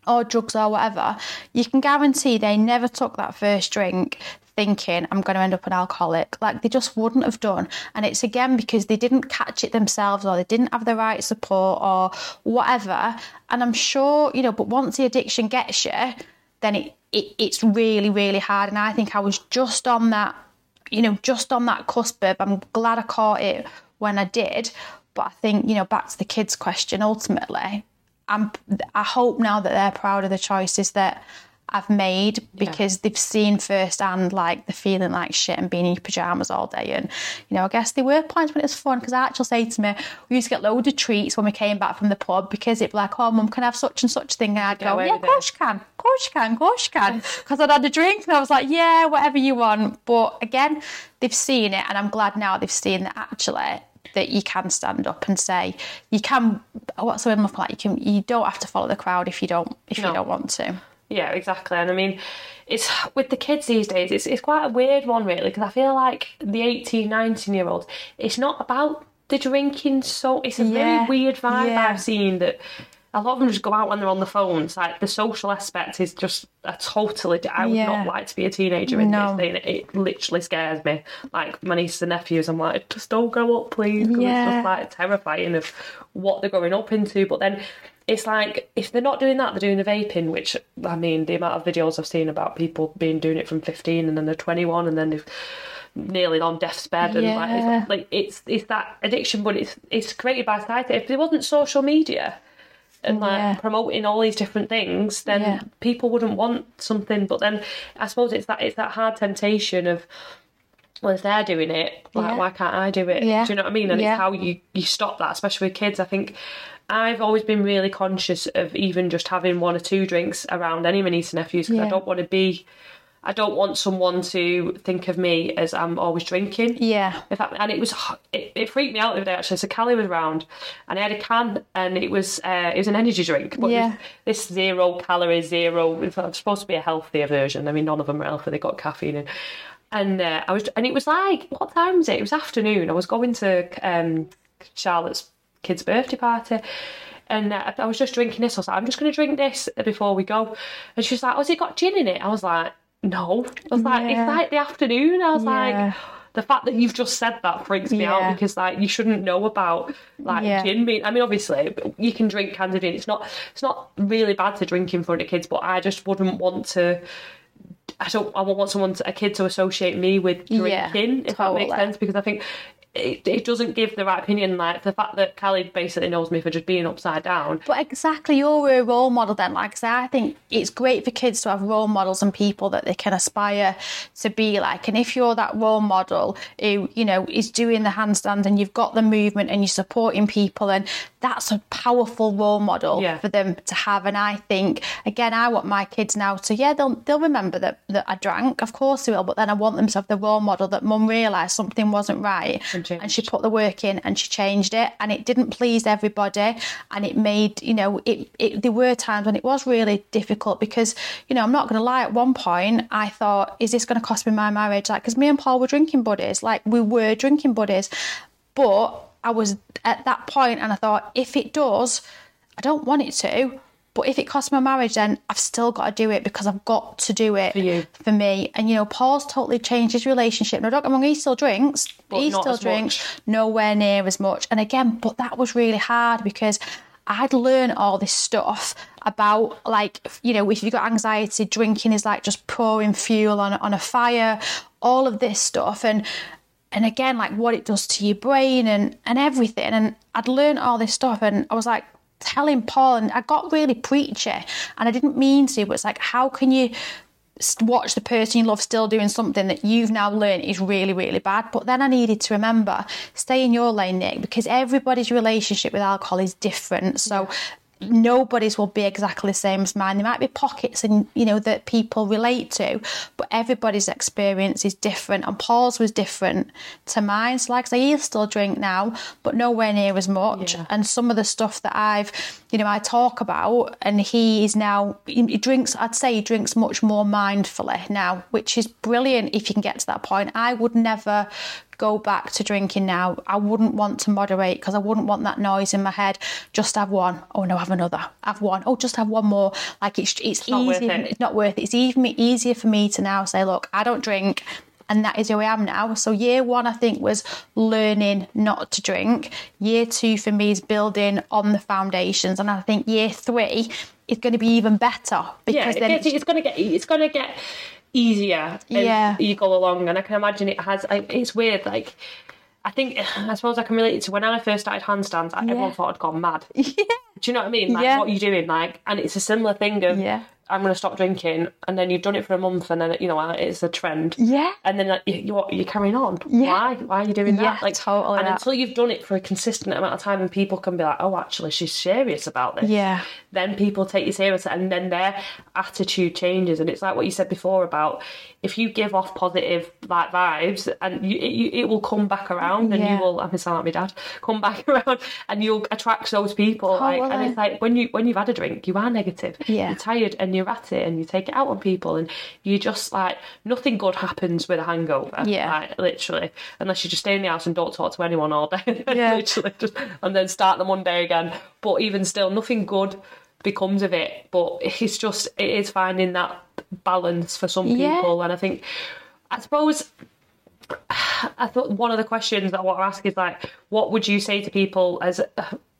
Speaker 2: or drugs or whatever, you can guarantee they never took that first drink thinking I'm going to end up an alcoholic. Like they just wouldn't have done. And it's again because they didn't catch it themselves or they didn't have the right support or whatever. And I'm sure, you know, but once the addiction gets you, then it, it it's really, really hard. And I think I was just on that, you know, just on that cusp of I'm glad I caught it when I did. But I think, you know, back to the kids' question, ultimately, I'm, I hope now that they're proud of the choices that I've made because they've seen firsthand like the feeling like shit and being in your pajamas all day. And you know, I guess there were points when it was fun because Archie will say to me, we used to get loads of treats when we came back from the pub because it'd be like, oh, mum, can I have such and such thing? And I'd go, yeah, of course you can, of course you can, of course you can, because I'd had a drink and I was like, yeah, whatever you want. But again, they've seen it, and I'm glad now they've seen that actually that you can stand up and say you can oh, what's the word like you can you don't have to follow the crowd if you don't if
Speaker 1: No.
Speaker 2: you don't want to
Speaker 1: Yeah, exactly. And I mean, it's with the kids these days, it's, it's quite a weird one, really, because I feel like the 18, 19 year olds, it's not about the drinking, so it's a
Speaker 2: Yeah,
Speaker 1: very weird vibe
Speaker 2: yeah.
Speaker 1: I've seen that a lot of them just go out when they're on the phones. Like the social aspect is just a totally. I would
Speaker 2: Yeah.
Speaker 1: not like to be a teenager in
Speaker 2: No.
Speaker 1: this thing. It literally scares me. Like my nieces and nephews, I'm like, just don't go up, please.
Speaker 2: Yeah.
Speaker 1: It's just like terrifying of what they're going up into. But then it's like if they're not doing that, they're doing the vaping. Which I mean, the amount of videos I've seen about people being doing it from 15 and then they're 21 and then they've nearly on death's bed and like
Speaker 2: Yeah.
Speaker 1: it's, like it's it's that addiction but it's it's created by society if there wasn't social media and like
Speaker 2: Yeah.
Speaker 1: promoting all these different things then
Speaker 2: Yeah.
Speaker 1: people wouldn't want something but then i suppose it's that it's that hard temptation of well if they're doing it like
Speaker 2: Yeah.
Speaker 1: why can't i do it
Speaker 2: Yeah.
Speaker 1: do you know what i mean and it's how you you stop that especially with kids i think I've always been really conscious of even just having one or two drinks around any of my nieces and nephews because I don't want to be, I don't want someone to think of me as I'm always drinking.
Speaker 2: yeah
Speaker 1: In fact, and it was it, it freaked me out the other day actually. So Callie was round, and I had a can, and it was uh, it was an energy drink, but
Speaker 2: Yeah.
Speaker 1: this zero calorie, zero. It's supposed to be a healthier version. I mean, none of them are healthy. They got caffeine in, and uh, I was, and it was like what time was it? It was afternoon. I was going to um, Charlotte's kid's birthday party. And uh, I was just drinking this. I was like, I'm just going to drink this before we go. And she was like, Oh, has it got gin in it? I was like, No. I was like,
Speaker 2: Yeah.
Speaker 1: It's like the afternoon. I was
Speaker 2: Yeah.
Speaker 1: like, the fact that you've just said that freaks me
Speaker 2: Yeah.
Speaker 1: out because like you shouldn't know about like
Speaker 2: Yeah.
Speaker 1: gin being I mean obviously you can drink cans of gin it's not it's not really bad to drink in front of kids but I just wouldn't want to I don't I won't want someone to, a kid to associate me with
Speaker 2: Yeah,
Speaker 1: drinking if that makes sense because I think it, it doesn't give the right opinion like the fact that Callie basically knows me for just being upside down
Speaker 2: But exactly, you're a role model then. Like I say, I think it's great for kids to have role models and people that they can aspire to be like. And if you're that role model who, you know, is doing the handstand and you've got the movement and you're supporting people, and that's a powerful role model
Speaker 1: Yeah.
Speaker 2: for them to have. And I think, again, I want my kids now to, yeah, they'll they'll remember that, that I drank, of course they will, but then I want them to have the role model that mum realised something wasn't right
Speaker 1: and
Speaker 2: she put the work in and she changed it and it didn't please everybody. And it made you know it, it there were times when it was really difficult because you know i'm not going to lie at one point i thought is this going to cost me my marriage? Like because me and paul were drinking buddies. Like we were drinking buddies. But i was at that point and i thought if it does i don't want it to but if it costs my marriage, then I've still got to do it because I've got to do it
Speaker 1: For you.
Speaker 2: for me. And you know, Paul's totally changed his relationship. Now, don't get me wrong, he still drinks.
Speaker 1: But
Speaker 2: he still drinks,
Speaker 1: much.
Speaker 2: nowhere near as much. And again, but that was really hard because I'd learned all this stuff about like you know if you've got anxiety, drinking is like just pouring fuel on on a fire, all of this stuff and. And again, like what it does to your brain and, and everything. And I'd learned all this stuff and I was like, telling Paul, and I got really preachy, and I didn't mean to, but it's like, how can you watch the person you love still doing something that you've now learned is really, really bad? But then I needed to remember, stay in your lane, Nick, because everybody's relationship with alcohol is different. So nobody's will be exactly the same as mine. There might be pockets and you know that people relate to, but everybody's experience is different. And Paul's was different to mine. So like I say, he'll still drink now, but nowhere near as much.
Speaker 1: Yeah.
Speaker 2: And some of the stuff that I've, you know, I talk about, and he is now he he drinks. I'd say he drinks much more mindfully now, which is brilliant if you can get to that point. I would never go back to drinking now. I wouldn't want to moderate because I wouldn't want that noise in my head. Just have one. Oh no, have another. Have one. Oh, just have one more. Like it's it's,
Speaker 1: not worth
Speaker 2: easy.
Speaker 1: it.
Speaker 2: It's not worth it. It's even easier for me to now say, look, I don't drink. And that is who I am now. So year one, I think, was learning not to drink. Year two for me is building on the foundations, and I think year three is going to be even better because
Speaker 1: it
Speaker 2: then
Speaker 1: gets, it's gonna get it's gonna get easier as
Speaker 2: Yeah.
Speaker 1: you go along, and I can imagine it has. It's weird, like. I think I suppose I can relate it to when I first started handstands. I Everyone thought I'd gone mad.
Speaker 2: yeah,
Speaker 1: Do you know what I mean? Like,
Speaker 2: Yeah.
Speaker 1: what are you doing? Like, and it's a similar thing of
Speaker 2: Yeah.
Speaker 1: I'm going to stop drinking, and then you've done it for a month, and then you know it's a trend.
Speaker 2: Yeah.
Speaker 1: And then like, you, you you're carrying on.
Speaker 2: Yeah.
Speaker 1: Why? Why are you doing
Speaker 2: Yeah,
Speaker 1: that? Like
Speaker 2: totally
Speaker 1: And
Speaker 2: that.
Speaker 1: until you've done it for a consistent amount of time, and people can be like, oh, actually, she's serious about this.
Speaker 2: Yeah.
Speaker 1: Then people take you serious, and then their attitude changes, and it's like what you said before about if you give off positive like vibes, and you, it, it will come back around, and
Speaker 2: Yeah.
Speaker 1: you will. I'm sound like my dad. Come back around, and you'll attract those people. Like, and it's like when you when you've had a drink, you are negative.
Speaker 2: Yeah.
Speaker 1: You're tired and you're at it and you take it out on people and you just like nothing good happens with a hangover.
Speaker 2: Yeah.
Speaker 1: Like literally. Unless you just stay in the house and don't talk to anyone all day.
Speaker 2: Yeah.
Speaker 1: literally just and then start the Monday again. But even still nothing good becomes of it. But it's just it is finding that balance for some
Speaker 2: Yeah.
Speaker 1: people and I think I suppose I thought one of the questions that I want to ask is like, what would you say to people as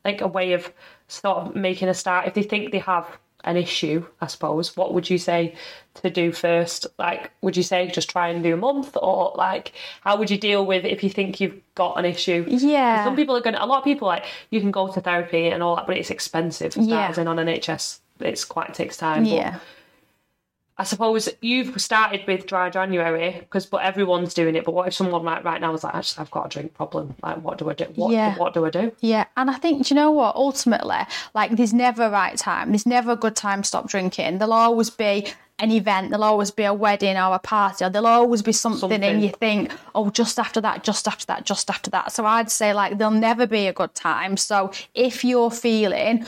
Speaker 1: like a way of sort of making a start if they think they have an issue? I suppose what would you say to do first? Like, would you say just try and do a month, or like, how would you deal with if you think you've got an issue?
Speaker 2: Yeah.
Speaker 1: Some people are going. to A lot of people like you can go to therapy and all that, but it's expensive.
Speaker 2: Yeah.
Speaker 1: As in on NHS, it's quite takes time. but-
Speaker 2: Yeah.
Speaker 1: I suppose you've started with dry January because, but everyone's doing it. But what if someone like right now is like, actually, I've got a drink problem. Like, what do I do? What,
Speaker 2: Yeah.
Speaker 1: what do I do?
Speaker 2: Yeah, and I think do you know what? Ultimately, like there's never a right time. There's never a good time to stop drinking. There'll always be an event. There'll always be a wedding or a party. Or there'll always be something,
Speaker 1: Something.
Speaker 2: and you think, oh, just after that, just after that, just after that. So I'd say like there'll never be a good time. So if you're feeling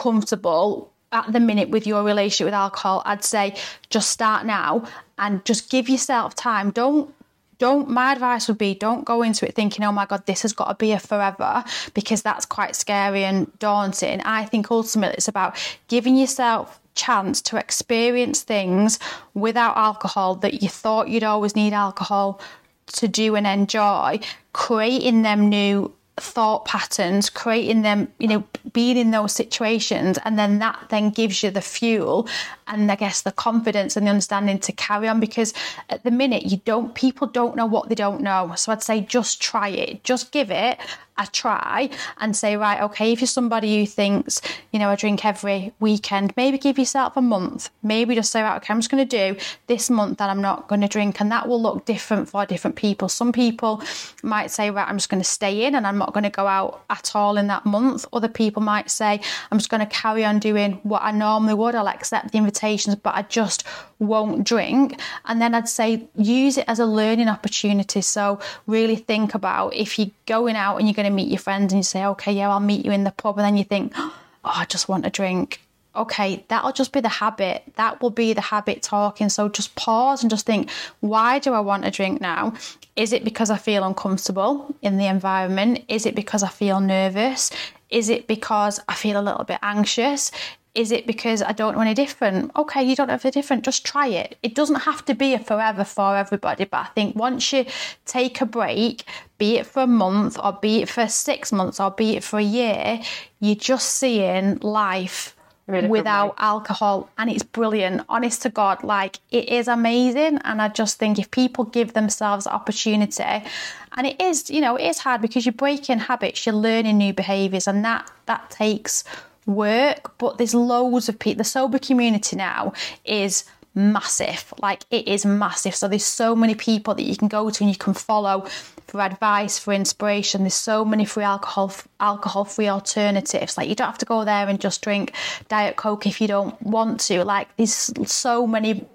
Speaker 2: uncomfortable at the minute with your relationship with alcohol, I'd say just start now and just give yourself time. Don't don't my advice would be don't go into it thinking oh my god this has got to be a forever because that's quite scary and daunting i think ultimately it's about giving yourself chance to experience things without alcohol that you thought you'd always need alcohol to do and enjoy creating them new thought patterns creating them you know being in those situations and then that then gives you the fuel and i guess the confidence and the understanding to carry on because at the minute you don't people don't know what they don't know. So i'd say just try it just give it a try and say right okay if you're somebody who thinks you know i drink every weekend maybe give yourself a month. Maybe just say right okay i'm just going to do this month that i'm not going to drink. And that will look different for different people. Some people might say right i'm just going to stay in and i'm not going to go out at all in that month. Other people might say i'm just going to carry on doing what i normally would. I'll accept the invitations but i just won't drink. And then i'd say use it as a learning opportunity. So really think about if you're going out and you're going to meet your friends and you say okay yeah i'll meet you in the pub and then you think oh i just want a drink okay, that'll just be the habit. That will be the habit talking. So just pause and just think, why do I want a drink now? Is it because I feel uncomfortable in the environment? Is it because I feel nervous? Is it because I feel a little bit anxious? Is it because I don't know any different? Okay, you don't know if they're different, just try it. It doesn't have to be a forever for everybody, but I think once you take a break, be it for a month or be it for six months or be it for a year, you're just seeing life without alcohol and it's brilliant honest to god like it is amazing and i just think if people give themselves the opportunity and it is you know it is hard because you're breaking habits you're learning new behaviors and that that takes work but there's loads of people the sober community now is massive like it is massive. So there's so many people that you can go to and you can follow for advice for inspiration. There's so many free alcohol alcohol free alternatives. Like you don't have to go there and just drink diet coke if you don't want to. Like there's so many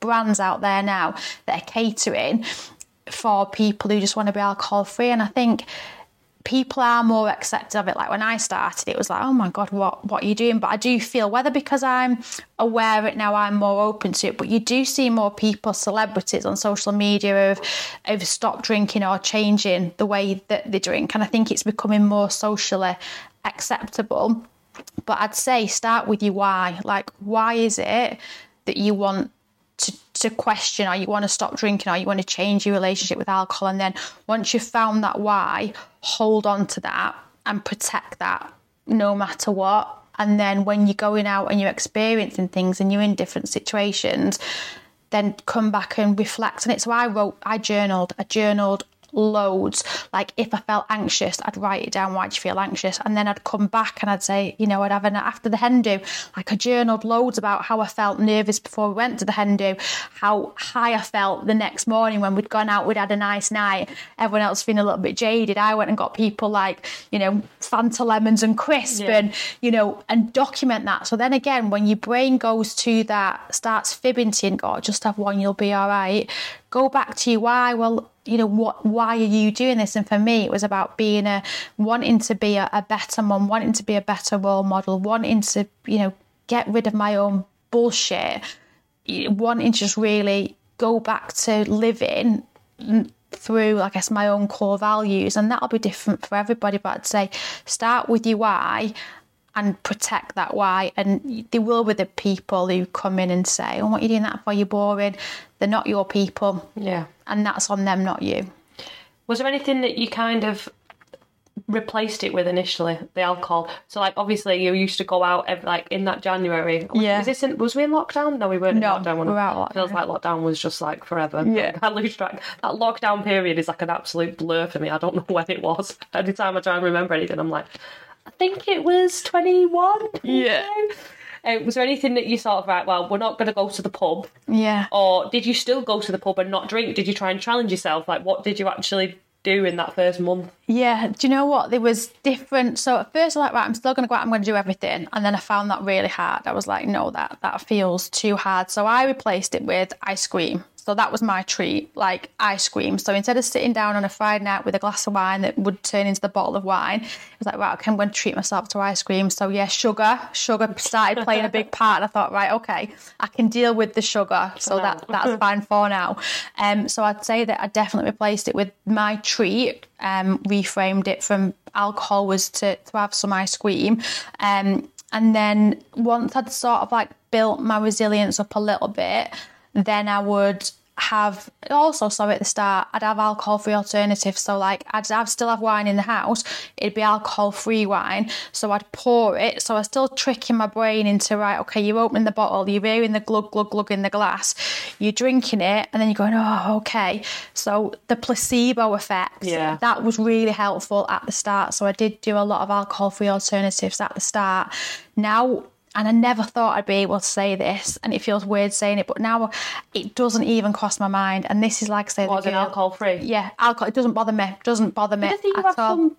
Speaker 2: brands out there now that are catering for people who just want to be alcohol free and i think people are more accepting of it. Like when I started, it was like, oh my god, what what are you doing? But I do feel whether because I'm aware of it now, I'm more open to it. But you do see more people, celebrities on social media, of have stopped drinking or changing the way that they drink, and I think it's becoming more socially acceptable. But I'd say start with your why. Like, why is it that you want to, to question or you want to stop drinking? Or you want to change your relationship with alcohol? And then once you've found that why hold on to that and protect that no matter what. And then when you're going out and you're experiencing things and you're in different situations then come back and reflect. On it so i wrote i journaled i journaled loads. Like if I felt anxious, I'd write it down. Why do you feel anxious? And then I'd come back and I'd say, you know, I'd have an after the hen do. Like I journaled loads about how I felt nervous before we went to the hen do, how high I felt the next morning when we'd gone out, we'd had a nice night. Everyone else feeling a little bit jaded. I went and got people like, you know, Fanta lemons and crisp yeah. and, you know, and document that. So then again, when your brain goes to that, starts fibbing to you and go, oh, just have one, you'll be all right. Go back to why. Well, you know what why are you doing this and for me it was about being a wanting to be a, a better mom wanting to be a better role model wanting to you know get rid of my own bullshit wanting to just really go back to living through i guess my own core values and that'll be different for everybody but i'd say start with your why and protect that why. And there will be the people who come in and say, "Oh, what are you doing that for? You're boring." They're not your people.
Speaker 1: Yeah,
Speaker 2: and that's on them, not you.
Speaker 1: Was there anything that you kind of replaced it with initially the alcohol? So like obviously you used to go out every, like in that january.
Speaker 2: Yeah.
Speaker 1: was this in, was we in lockdown? No we weren't
Speaker 2: no,
Speaker 1: in lockdown
Speaker 2: we were out
Speaker 1: feels like lockdown was just like forever.
Speaker 2: Yeah.
Speaker 1: I lose track. That lockdown period is like an absolute blur for me. I don't know when it was. Every time i try and remember anything i'm like I think it was 21.
Speaker 2: Yeah.
Speaker 1: Uh, was there anything that you of right? Well, we're not going to go to the pub.
Speaker 2: Yeah.
Speaker 1: Or did you still go to the pub and not drink? Did you try and challenge yourself? Like, what did you actually do in that first month?
Speaker 2: Yeah. Do you know what? There was different. So at first, I was like, right, I'm still going to go out. I'm going to do everything. And then I found that really hard. I was like, no, that that feels too hard. So I replaced it with ice cream. So that was my treat, like ice cream. So instead of sitting down on a Friday night with a glass of wine that would turn into the bottle of wine, I was like, right, okay, I'm going to treat myself to ice cream. So yeah, sugar, sugar started playing a big part. And I thought, right, okay, I can deal with the sugar. So that that's fine for now. Um, so I'd say that I definitely replaced it with my treat. Um, reframed it from alcohol was to, to have some ice cream. Um, and then once I'd sort of like built my resilience up a little bit, then I would have also so at the start I'd have alcohol free alternatives. So like I'd have still have wine in the house. It'd be alcohol free wine. So I'd pour it. So I was still tricking my brain into right okay you're opening the bottle you're hearing the glug glug glug in the glass. You're drinking it and then you're going oh okay. So the placebo effect
Speaker 1: yeah.
Speaker 2: that was really helpful at the start. So I did do a lot of alcohol free alternatives at the start. Now and I never thought I'd be able to say this, and it feels weird saying it, but now it doesn't even cross my mind. And this is like I say,
Speaker 1: was it alcohol free?
Speaker 2: Yeah, alcohol. It doesn't bother me. It doesn't bother me
Speaker 1: at all. Some,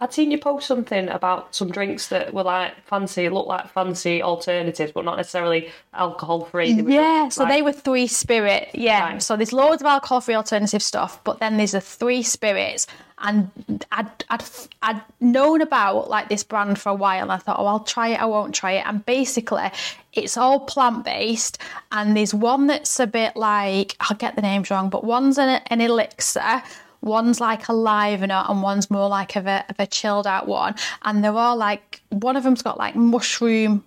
Speaker 1: I'd seen you post something about some drinks that were like fancy, look like fancy alternatives, but not necessarily alcohol free.
Speaker 2: Yeah, so like... they were three spirit. Yeah, right. so there's loads of alcohol free alternative stuff, but then there's a three spirits and I'd, I'd, I'd known about like this brand for a while and I thought, oh, I'll try it, I won't try it. And basically, it's all plant based, and there's one that's a bit like, I'll get the names wrong, but one's an, an elixir. One's like a livener and one's more like of a, of a chilled out one. And they're all like, one of them's got like mushroom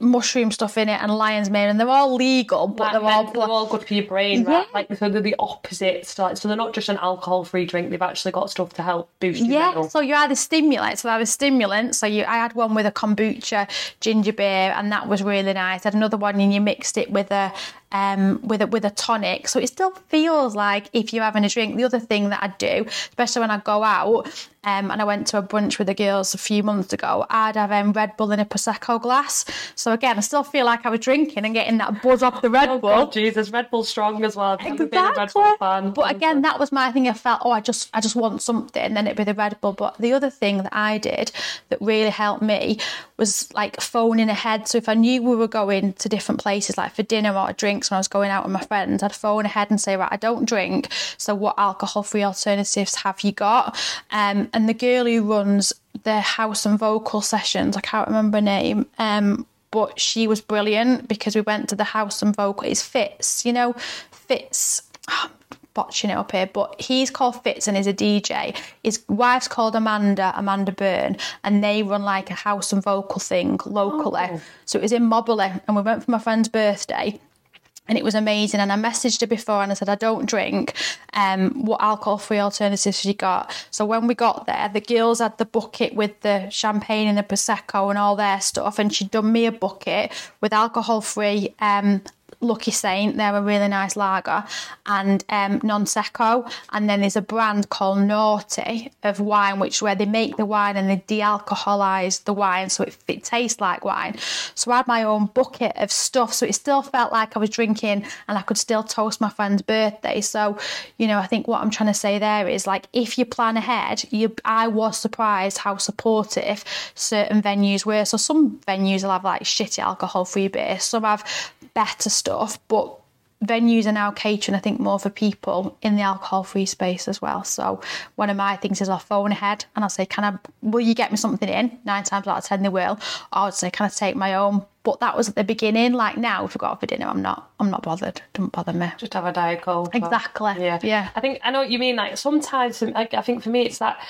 Speaker 2: mushroom stuff in it and lion's mane, and they're all legal, but they're all
Speaker 1: they're all good for your brain, right? Yeah. Like so they're the opposites. Like, so they're not just an alcohol-free drink; they've actually got stuff to help boost. Your
Speaker 2: yeah,
Speaker 1: mental.
Speaker 2: so you either stimulate. So I was stimulant. So you, I had one with a kombucha ginger beer, and that was really nice. I had another one, and you mixed it with a um, with a, with a tonic. So it still feels like if you're having a drink. The other thing that I do, especially when I go out, um, and I went to a brunch with the girls a few months ago, I'd have um, Red Bull in a Prosecco glass. So again, I still feel like I was drinking and getting that buzz off the Red oh, Bull.
Speaker 1: God, Jesus, Red Bull's strong as well.
Speaker 2: Exactly. Fan, but again, that was my thing. I felt, oh, I just, I just want something, then it'd be the Red Bull. But the other thing that I did that really helped me was like phoning ahead. So if I knew we were going to different places, like for dinner or drinks when I was going out with my friends, I'd phone ahead and say, right, I don't drink. So what alcohol free alternatives have you got? Um, and the girl who runs the house and vocal sessions, I can't remember her name, um, but she was brilliant because we went to the house and vocal. It's Fitz, you know, Fitz. Oh, botching it up here, but he's called Fitz and is a DJ. His wife's called Amanda, Amanda Byrne, and they run like a house and vocal thing locally. Oh. So it was in Mobberley, and we went for my friend's birthday and it was amazing. And I messaged her before and I said, I don't drink. Um, what alcohol free alternatives she got? So when we got there, the girls had the bucket with the champagne and the prosecco and all their stuff, and she'd done me a bucket with alcohol free um, Lucky Saint, they're a really nice lager, and um, Non Secco. And then there's a brand called Noughty of wine, which where they make the wine and they de-alcoholize the wine so it, it tastes like wine. So I had my own bucket of stuff, so it still felt like I was drinking and I could still toast my friend's birthday. So, you know, I think what I'm trying to say there is like if you plan ahead, you I was surprised how supportive certain venues were. So some venues will have like shitty alcohol free beer, some have better stuff, but venues are now catering, I think, more for people in the alcohol free space as well. So one of my things is I'll phone ahead and I'll say, Can I will you get me something in? Nine times out of ten they will. I would say, Can I take my own? But that was at the beginning. Like now, if we got off for dinner, I'm not I'm not bothered. Don't bother me.
Speaker 1: Just have a diet coke.
Speaker 2: Exactly.
Speaker 1: Yeah.
Speaker 2: Yeah.
Speaker 1: I think I know what you mean. Like sometimes, like I think for me, it's that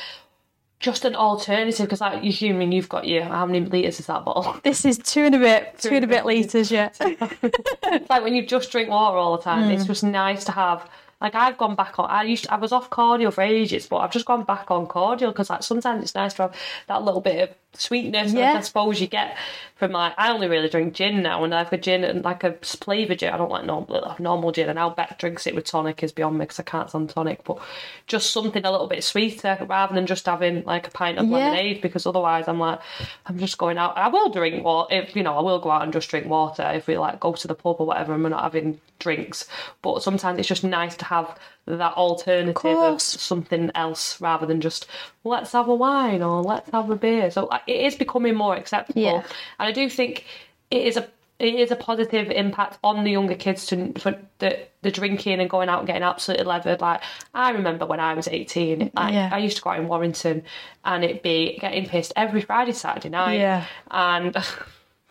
Speaker 1: just an alternative because like you human, you've got your how many liters is that bottle?
Speaker 2: This is two and a bit, two and a bit litres, yeah.
Speaker 1: it's like when you just drink water all the time. It's mm. just nice to have. Like I've gone back on. I used to, I was off cordial for ages, but I've just gone back on cordial because like sometimes it's nice to have that little bit of sweetness.
Speaker 2: Yeah.
Speaker 1: I suppose you get from like I only really drink gin now, and I have a gin and like a flavour gin. I don't like normal normal gin, and I'll bet drinks it with tonic is beyond me because I can't stand tonic. But just something a little bit sweeter rather than just having like a pint of
Speaker 2: Yeah.
Speaker 1: lemonade because otherwise I'm like I'm just going out. I will drink water if you know I will go out and just drink water if we like go to the pub or whatever and we're not having drinks. But sometimes it's just nice to have that alternative of,
Speaker 2: course.
Speaker 1: something else rather than just let's have a wine or let's have a beer. So uh, it is becoming more acceptable,
Speaker 2: Yeah.
Speaker 1: and I do think it is a it is a positive impact on the younger kids to for the the drinking and going out and getting absolutely levered. Like I remember when I was eighteen, mm, like,
Speaker 2: Yeah.
Speaker 1: I used to go out in Warrington and it'd be getting pissed every Friday, Saturday night,
Speaker 2: Yeah.
Speaker 1: and.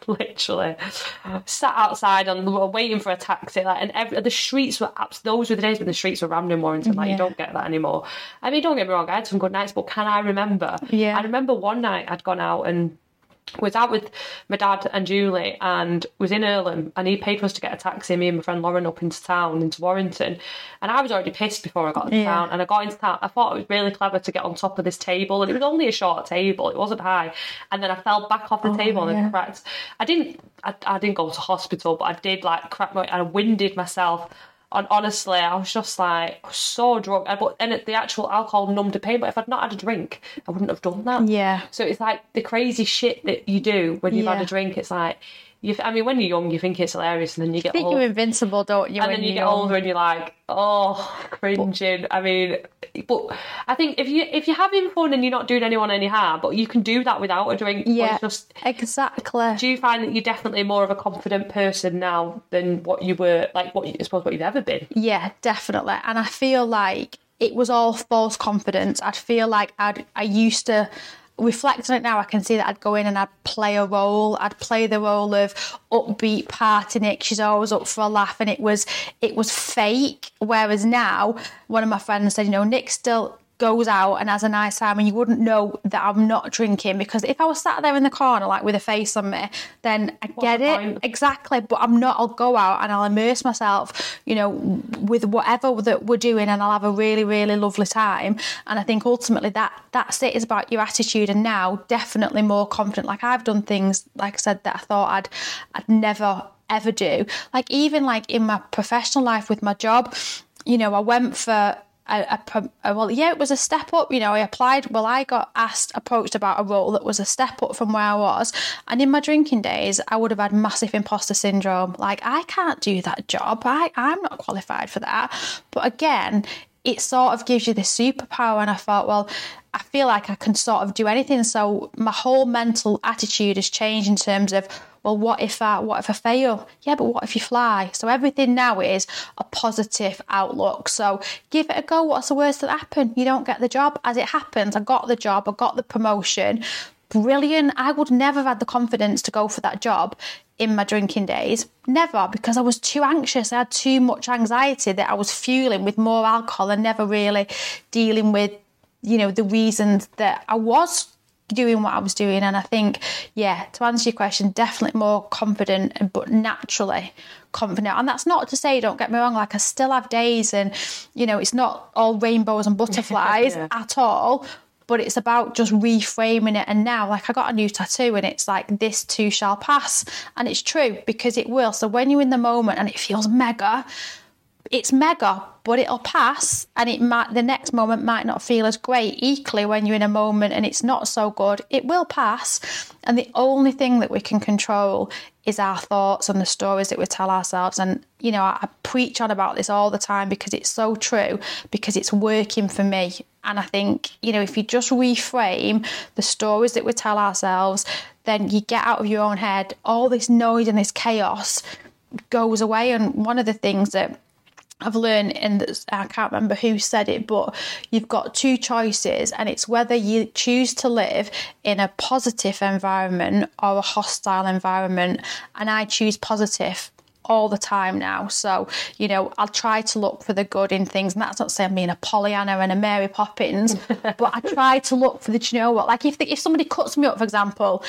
Speaker 1: Literally, sat outside on the waiting for a taxi, like, and every, the streets were abs- those were the days when the streets were rammed in Warrington. Like,
Speaker 2: Yeah.
Speaker 1: you don't get that anymore. I mean, don't get me wrong, I had some good nights, but can I remember?
Speaker 2: Yeah.
Speaker 1: I remember one night I'd gone out and was out with my dad and Julie and was in Irlam and he paid for us to get a taxi, me and my friend Lauren up into town, into Warrington. And I was already pissed before I got into
Speaker 2: Yeah.
Speaker 1: town. And I got into town, I thought it was really clever to get on top of this table. And it was only a short table, it wasn't high. And then I fell back off the oh, table and
Speaker 2: Oh, yeah.
Speaker 1: then cracked. I didn't I, I didn't go to hospital, but I did like crack my I winded myself. And honestly, I was just like so drunk. And- But then the actual alcohol numbed the pain. But if I'd not had a drink, I wouldn't have done that.
Speaker 2: Yeah.
Speaker 1: So it's like the crazy shit that you do when you've had a drink. It's like, you. I mean, when you're young, you think it's hilarious, and then you get
Speaker 2: I think
Speaker 1: old,
Speaker 2: you're invincible, don't you?
Speaker 1: and
Speaker 2: when
Speaker 1: then you get
Speaker 2: young?
Speaker 1: older, and you're like, oh, cringing. I mean, but I think if you if you're having fun and you're not doing anyone any harm, but you can do that without a drink.
Speaker 2: Yeah,
Speaker 1: it's just
Speaker 2: exactly.
Speaker 1: do you find that you're definitely more of a confident person now than what you were, like what you, I suppose what you've ever been?
Speaker 2: Yeah, definitely. And I feel like it was all false confidence. I'd feel like I'd I used to reflect on it now, I can see that I'd go in and I'd play a role. I'd play the role of upbeat party Nick. She's always up for a laugh, and it was it was fake. Whereas now, one of my friends said, you know, Nick still goes out and has a nice time and you wouldn't know that I'm not drinking because if I was sat there in the corner like with a face on me then I get it.
Speaker 1: point?
Speaker 2: exactly. But I'm not. I'll go out and I'll immerse myself you know with whatever that we're doing and I'll have a really really lovely time. And I think ultimately that that's it is about your attitude. And now definitely more confident. Like I've done things like I said that I thought I'd I'd never ever do. Like even like in my professional life with my job you know I went for a- uh, well, yeah, it was a step up. You know, I applied. Well, I got asked, approached about a role that was a step up from where I was. And in my drinking days, I would have had massive imposter syndrome. Like, I can't do that job. I, I'm not qualified for that. But again, it sort of gives you this superpower. And I thought, well, I feel like I can sort of do anything. So my whole mental attitude has changed in terms of, well, what if I what if I fail? Yeah, but what if you fly? So everything now is a positive outlook. So give it a go. What's the worst that happened? You don't get the job. As it happens, I got the job, I got the promotion. Brilliant. I would never have had the confidence to go for that job in my drinking days. Never, because I was too anxious. I had too much anxiety that I was fueling with more alcohol and never really dealing with, you know, the reasons that I was doing what I was doing. And I think, yeah, to answer your question, definitely more confident, but naturally confident. And that's not to say, don't get me wrong, like I still have days and, you know, it's not all rainbows and butterflies
Speaker 1: Yeah.
Speaker 2: at all. but it's about just reframing it. And now, like, I got a new tattoo and it's like, this too shall pass. And it's true because it will. So when you're in the moment and it feels mega, it's mega, but it'll pass and it might the next moment might not feel as great. Equally, when you're in a moment and it's not so good, it will pass. And the only thing that we can control is our thoughts and the stories that we tell ourselves. And you know, I, I preach on about this all the time because it's so true, because it's working for me. And I think, you know, if you just reframe the stories that we tell ourselves, then you get out of your own head, all this noise and this chaos goes away. And one of the things that I've learned, and I can't remember who said it, but you've got two choices, and it's whether you choose to live in a positive environment or a hostile environment. And I choose positive all the time now. So, you know, I'll try to look for the good in things. And that's not saying I'm being a Pollyanna and a Mary Poppins, but I try to look for the, you know what, like if, the, if somebody cuts me up, for example,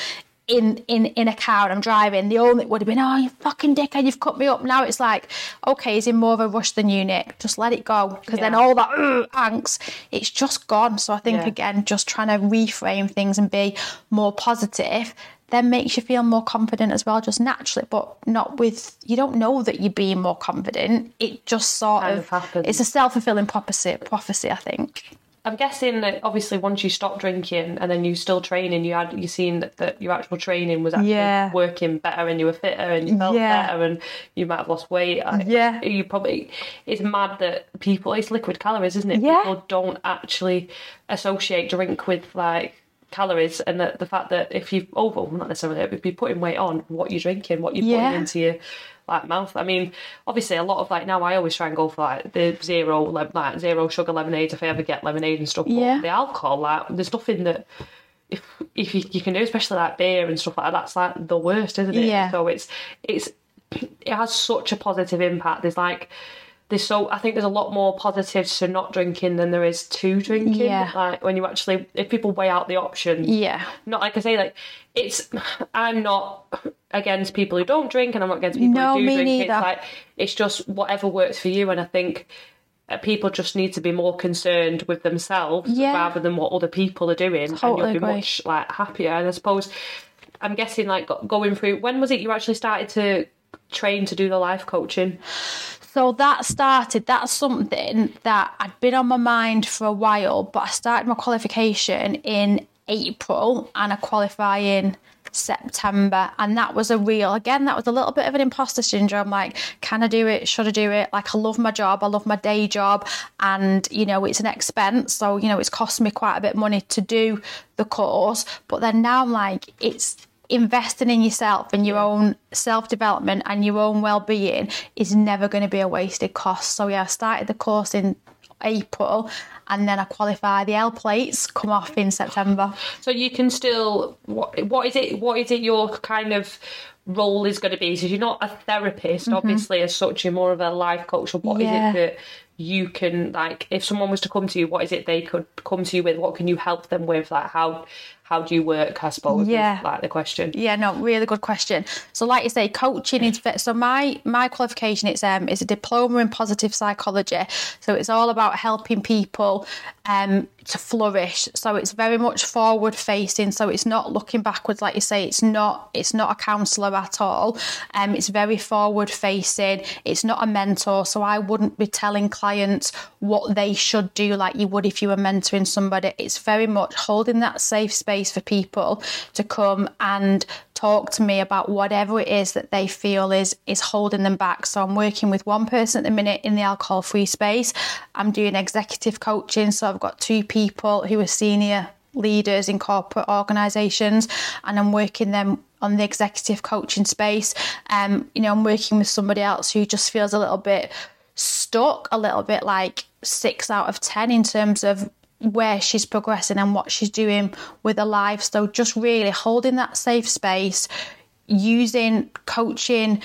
Speaker 2: in in in a car and I'm driving, the only would have been, oh, you fucking dickhead, you've cut me up. Now it's like, okay, he's in more of a rush than you, Nick. Just let it go, because yeah. then all that angst, it's just gone. So I think yeah. again, just trying to reframe things and be more positive. Then makes you feel more confident as well, just naturally, but not with you don't know that you're being more confident. It just sort
Speaker 1: kind
Speaker 2: of,
Speaker 1: of
Speaker 2: it's a self fulfilling prophecy. Prophecy, I think.
Speaker 1: I'm guessing that obviously once you stop drinking and then you still training, you had you seen that, that your actual training was actually
Speaker 2: yeah.
Speaker 1: working better and you were fitter and you felt yeah. better and you might have lost weight.
Speaker 2: Yeah,
Speaker 1: you probably it's mad that people it's liquid calories, isn't it?
Speaker 2: Yeah.
Speaker 1: People don't actually associate drink with like calories and the, the fact that if you over well, not necessarily if you're putting weight on what you're drinking what you're yeah. putting into your like mouth. I mean, obviously a lot of like now I always try and go for like the zero like zero sugar lemonades if I ever get lemonade and stuff. But
Speaker 2: yeah.
Speaker 1: the alcohol, like there's nothing that if if you, you can do, especially like beer and stuff like that, that's like the worst, isn't it?
Speaker 2: Yeah.
Speaker 1: So it's it's it has such a positive impact. There's like there's so I think there's a lot more positives to not drinking than there is to drinking.
Speaker 2: Yeah.
Speaker 1: Like when you actually if people weigh out the options.
Speaker 2: Yeah.
Speaker 1: Not like I say like it's I'm not against people who don't drink and I'm not against people
Speaker 2: no,
Speaker 1: who do
Speaker 2: me
Speaker 1: drink.
Speaker 2: Neither.
Speaker 1: It's like it's just whatever works for you and I think uh, people just need to be more concerned with themselves
Speaker 2: yeah.
Speaker 1: rather than what other people are doing
Speaker 2: totally
Speaker 1: and you'll be
Speaker 2: agree.
Speaker 1: much like happier and I suppose I'm guessing like going through when was it you actually started to train to do the life coaching?
Speaker 2: So that started, that's something that had been on my mind for a while, but I started my qualification in April and I qualify in September. And that was a real, again, that was a little bit of an imposter syndrome. Like, can I do it? Should I do it? Like, I love my job. I love my day job. And, you know, it's an expense. So, you know, it's cost me quite a bit of money to do the course. But then now I'm like, it's, investing in yourself and your own self development and your own well being is never going to be a wasted cost. So, yeah, I started the course in April and then I qualify the L plates come off in September.
Speaker 1: So you can still what what is it what is it your kind of role is going to be? So you're not a therapist, mm-hmm. obviously, as such. You're more of a life coach. What
Speaker 2: yeah.
Speaker 1: is it that you can like? If someone was to come to you, what is it they could come to you with? What can you help them with? Like how how do you work? I suppose.
Speaker 2: Yeah.
Speaker 1: Like the question.
Speaker 2: Yeah, no, really good question. So, like you say, coaching is so my my qualification it's um is a diploma in positive psychology. So it's all about helping people um to flourish. So it's very much forward facing. So it's not looking backwards, like you say. It's not it's not a counsellor at all. Um, it's very forward facing. It's not a mentor. So I wouldn't be telling clients what they should do like you would if you were mentoring somebody. It's very much holding that safe space for people to come and talk to me about whatever it is that they feel is is holding them back. So I'm working with one person at the minute in the alcohol free space. I'm doing executive coaching, so I've got two people who are senior leaders in corporate organisations, and I'm working them on the executive coaching space. Um, you know, I'm working with somebody else who just feels a little bit stuck, a little bit like six out of ten in terms of where she's progressing and what she's doing with her life. So just really holding that safe space, using coaching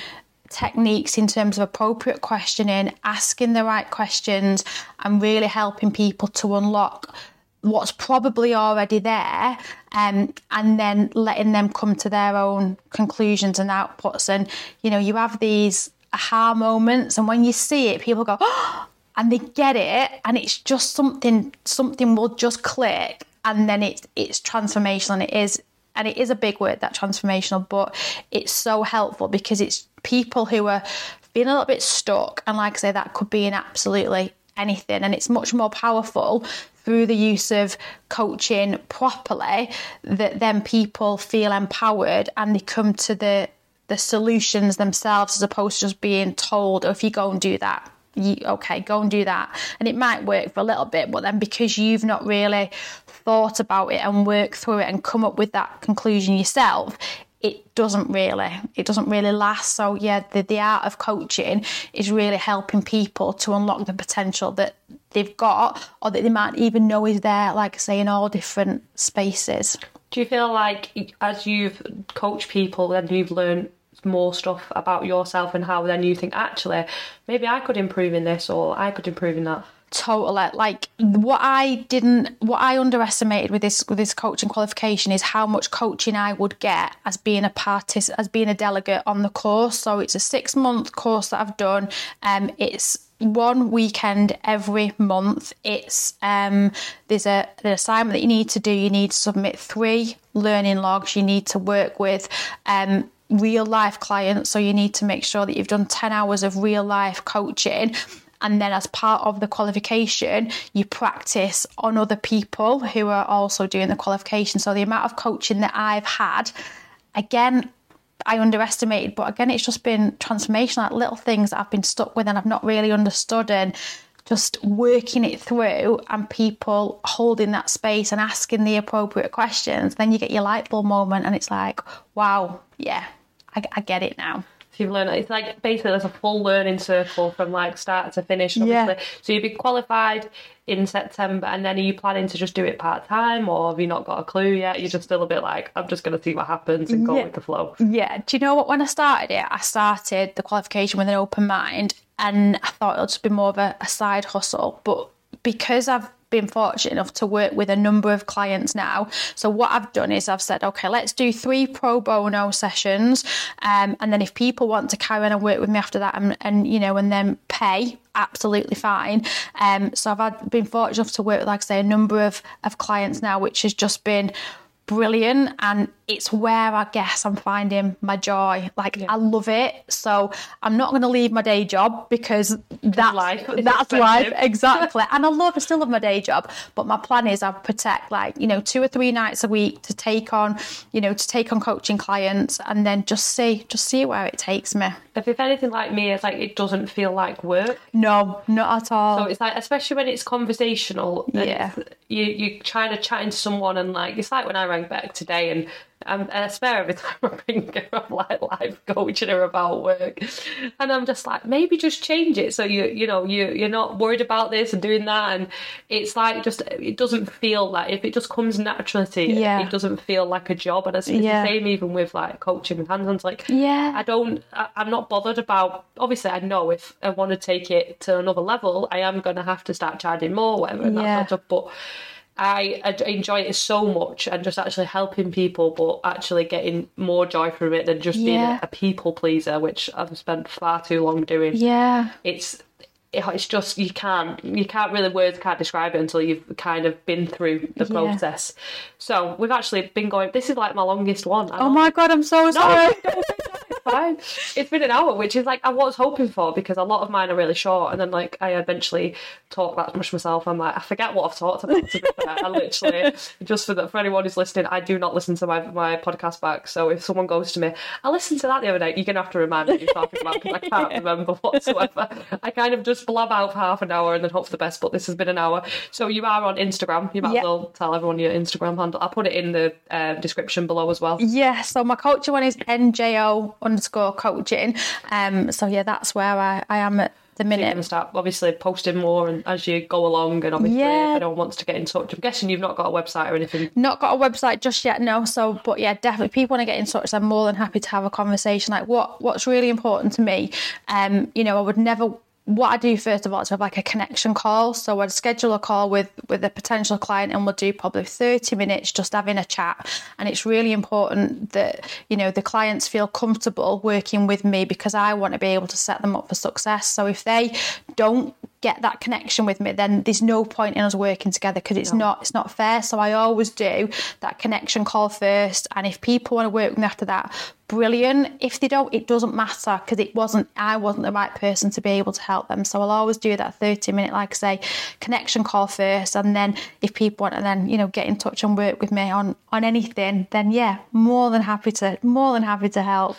Speaker 2: techniques in terms of appropriate questioning, asking the right questions, and really helping people to unlock what's probably already there um, and then letting them come to their own conclusions and outputs. And, you know, you have these aha moments, and when you see it, people go, oh, and they get it, and it's just something, something will just click. and then it's it's transformational and it is and it is a big word that transformational but it's so helpful because it's people who are feeling a little bit stuck and like i say that could be in absolutely anything and it's much more powerful through the use of coaching properly that then people feel empowered and they come to the the solutions themselves as opposed to just being told oh, if you go and do that you, okay go and do that. And it might work for a little bit but then because you've not really thought about it and worked through it and come up with that conclusion yourself it doesn't really it doesn't really last. So yeah the, the art of coaching is really helping people to unlock the potential that they've got or that they might even know is there like I say in all different spaces.
Speaker 1: Do you feel like as you've coached people and you've learned more stuff about yourself and how then you think actually maybe I could improve in this or I could improve in that.
Speaker 2: Totally. Like what i didn't what i underestimated with this with this coaching qualification is how much coaching i would get as being a partic as being a delegate on the course. So it's a six month course that i've done. Um it's one weekend every month. It's um there's a the assignment that you need to do. You need to submit three learning logs you need to work with. Um real life clients. So you need to make sure that you've done 10 hours of real life coaching. And then as part of the qualification you practice on other people who are also doing the qualification. So the amount of coaching that i've had again I underestimated, but again, it's just been transformational, like little things that I've been stuck with and I've not really understood, and just working it through, and people holding that space and asking the appropriate questions. Then you get your light bulb moment, and it's like, wow, yeah, I, I get it now.
Speaker 1: So you've learned it's like basically there's a full learning circle from like start to finish. Obviously. Yeah. So you'd be qualified in September, and then are you planning to just do it part time, or have you not got a clue yet? You're just still a bit like, I'm just going to see what happens and go
Speaker 2: yeah.
Speaker 1: with the flow.
Speaker 2: Yeah. Do you know what? When I started it, I started the qualification with an open mind, and I thought it'll just be more of a, a side hustle, but because I've been fortunate enough to work with a number of clients now. So what I've done is I've said, okay, let's do three pro bono sessions, um, and then if people want to carry on and work with me after that, and, and you know, and then pay, absolutely fine. Um, so I've had, been fortunate enough to work with, like I say, a number of of clients now, which has just been brilliant and it's where I guess I'm finding my joy. Like yeah. I love it. So I'm not going to leave my day job because that's life. That's life exactly. and I love I still love my day job, but my plan is I protect like, you know, two or three nights a week to take on, you know, to take on coaching clients and then just see just see where it takes me.
Speaker 1: If if anything like me, it's like it doesn't feel like work.
Speaker 2: No, not at all.
Speaker 1: So it's like especially when it's conversational.
Speaker 2: Yeah.
Speaker 1: You you trying to chat into someone and like it's like when I rang back today and um, and I swear every time I ring her, I'm like live coaching her about work, and I'm just like, maybe just change it so you you know you you're not worried about this and doing that, and it's like just it doesn't feel like if it just comes naturally to you, yeah. it doesn't feel like a job, and it's, it's yeah. the same even with like coaching with hands-on. like
Speaker 2: yeah,
Speaker 1: I don't, I, I'm not bothered about. Obviously, I know if I want to take it to another level, I am going to have to start charging more, whatever, and yeah. that sort of But I enjoy it so much and just actually helping people, but actually getting more joy from it than just yeah. being a, a, people pleaser, which I've spent far too long doing.
Speaker 2: Yeah,
Speaker 1: it's it's just you can't you can't really words can't describe it until you've kind of been through the yeah. process. So we've actually been going. This is like my longest one.
Speaker 2: oh my god, I'm so sorry.
Speaker 1: No, fine. It's been an hour, which is like I was hoping for because a lot of mine are really short, and then like I eventually talk that much myself. I'm like I forget what I've talked about. To be fair, I literally just for the, for anyone who's listening, I do not listen to my my podcast back. So if someone goes to me, I listened to that the other day. You're gonna have to remind me what you're talking about because I can't remember whatsoever. I kind of just blab out for half an hour and then hope for the best. But this has been an hour. So you are on Instagram. You might yep. as well tell everyone your Instagram handle. I'll put it in the uh, description below as well.
Speaker 2: Yeah. So my coaching one is njo underscore coaching. Um, so yeah, that's where I, I am at the minute.
Speaker 1: So start obviously posting more and as you go along, and obviously yeah. if anyone wants to get in touch, I'm guessing you've not got a website or anything.
Speaker 2: Not got a website just yet, no. So, but yeah, definitely people want to get in touch. I'm more than happy to have a conversation. Like what what's really important to me. Um, you know, I would never what I do first of all is have like a connection call. So I'd schedule a call with with a potential client and we'll do probably 30 minutes just having a chat. And it's really important that, you know, the clients feel comfortable working with me because I want to be able to set them up for success. So if they don't get that connection with me, then there's no point in us working together because it's not it's not fair. So I always do that connection call first, and if people want to work with me after that, brilliant. If they don't, it doesn't matter because it wasn't I wasn't the right person to be able to help them. So I'll always do that 30 minute, like I say, connection call first, and then if people want to then you know get in touch and work with me on on anything, then yeah, more than happy to more than happy to help.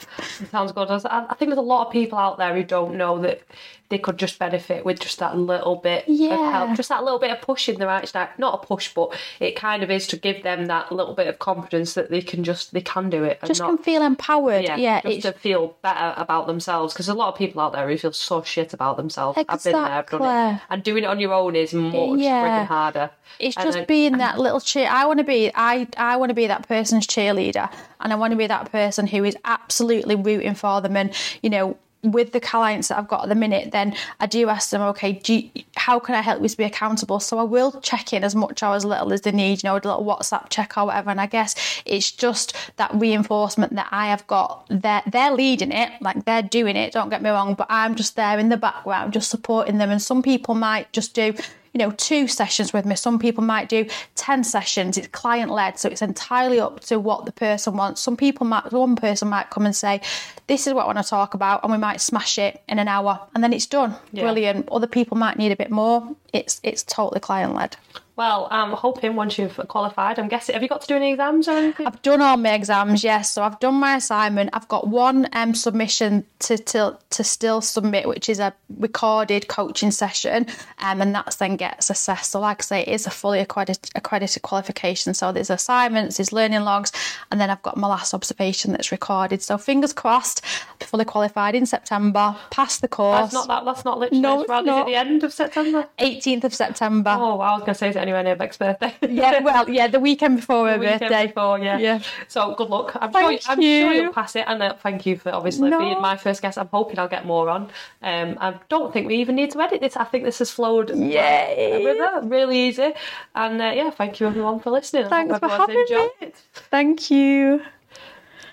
Speaker 1: Sounds good. I think there's a lot of people out there who don't know that they could just benefit with just that little bit of
Speaker 2: Yeah.
Speaker 1: help, just that little bit of push in the right direction. Not a push, but it kind of is to give them that little bit of confidence that they can just they can do it and
Speaker 2: Just
Speaker 1: not
Speaker 2: can feel empowered.
Speaker 1: yeah,
Speaker 2: Yeah,
Speaker 1: just
Speaker 2: it's
Speaker 1: to feel better about themselves because a lot of people out there who feel so shit about themselves. I've been there, I've done it, and doing it on your own is much
Speaker 2: Yeah.
Speaker 1: frigging harder.
Speaker 2: It's
Speaker 1: And
Speaker 2: just
Speaker 1: then-
Speaker 2: being that little cheer. I want to be. I I want to be that person's cheerleader, and I want to be that person who is absolutely rooting for them. And you know, with the clients that I've got at the minute, then I do ask them, okay, you, how can I help you to be accountable? So I will check in as much or as little as they need. You know, a little WhatsApp check or whatever. And I guess it's just that reinforcement that I have got. They're they're leading it, like they're doing it. Don't get me wrong, but I'm just there in the background, just supporting them. And some people might just do you know, two sessions with me. Some people might do 10 sessions. It's client led, so it's entirely up to what the person wants. Some people might, one person might come and say, This is what I want to talk about, and we might smash it in an hour, and then it's done. Brilliant. Other people might need a bit more. It's it's totally client led.
Speaker 1: Well, I'm hoping once you've qualified, I'm guessing. Have you got to do any exams or anything?
Speaker 2: I've done all my exams, yes. So I've done my assignment. I've got one um, submission to, to to still submit, which is a recorded coaching session, um, and that's then gets assessed. So, like I say, it is a fully accredited, accredited qualification. So there's assignments, there's learning logs, and then I've got my last observation that's recorded. So fingers crossed, fully qualified in September, pass the course.
Speaker 1: That's not that. That's not literally.
Speaker 2: No,
Speaker 1: it's
Speaker 2: it's
Speaker 1: Is
Speaker 2: not.
Speaker 1: it the end of September?
Speaker 2: 18th of September.
Speaker 1: Oh, I was going to say anywhere near Beck's birthday?
Speaker 2: Yeah, well, yeah, the weekend before her birthday.
Speaker 1: before, yeah.
Speaker 2: Yeah.
Speaker 1: So good luck. I'm,
Speaker 2: Thank
Speaker 1: sure, I'm sure
Speaker 2: you.
Speaker 1: you'll pass it, and uh, thank you for obviously
Speaker 2: No.
Speaker 1: being my first guest. I'm hoping I'll get more on. Um, I don't think we even need to edit this. I think this has flowed
Speaker 2: Yay.
Speaker 1: with really easy. And uh, yeah, thank you everyone for listening.
Speaker 2: Thanks for having me.
Speaker 1: it.
Speaker 2: Thank you.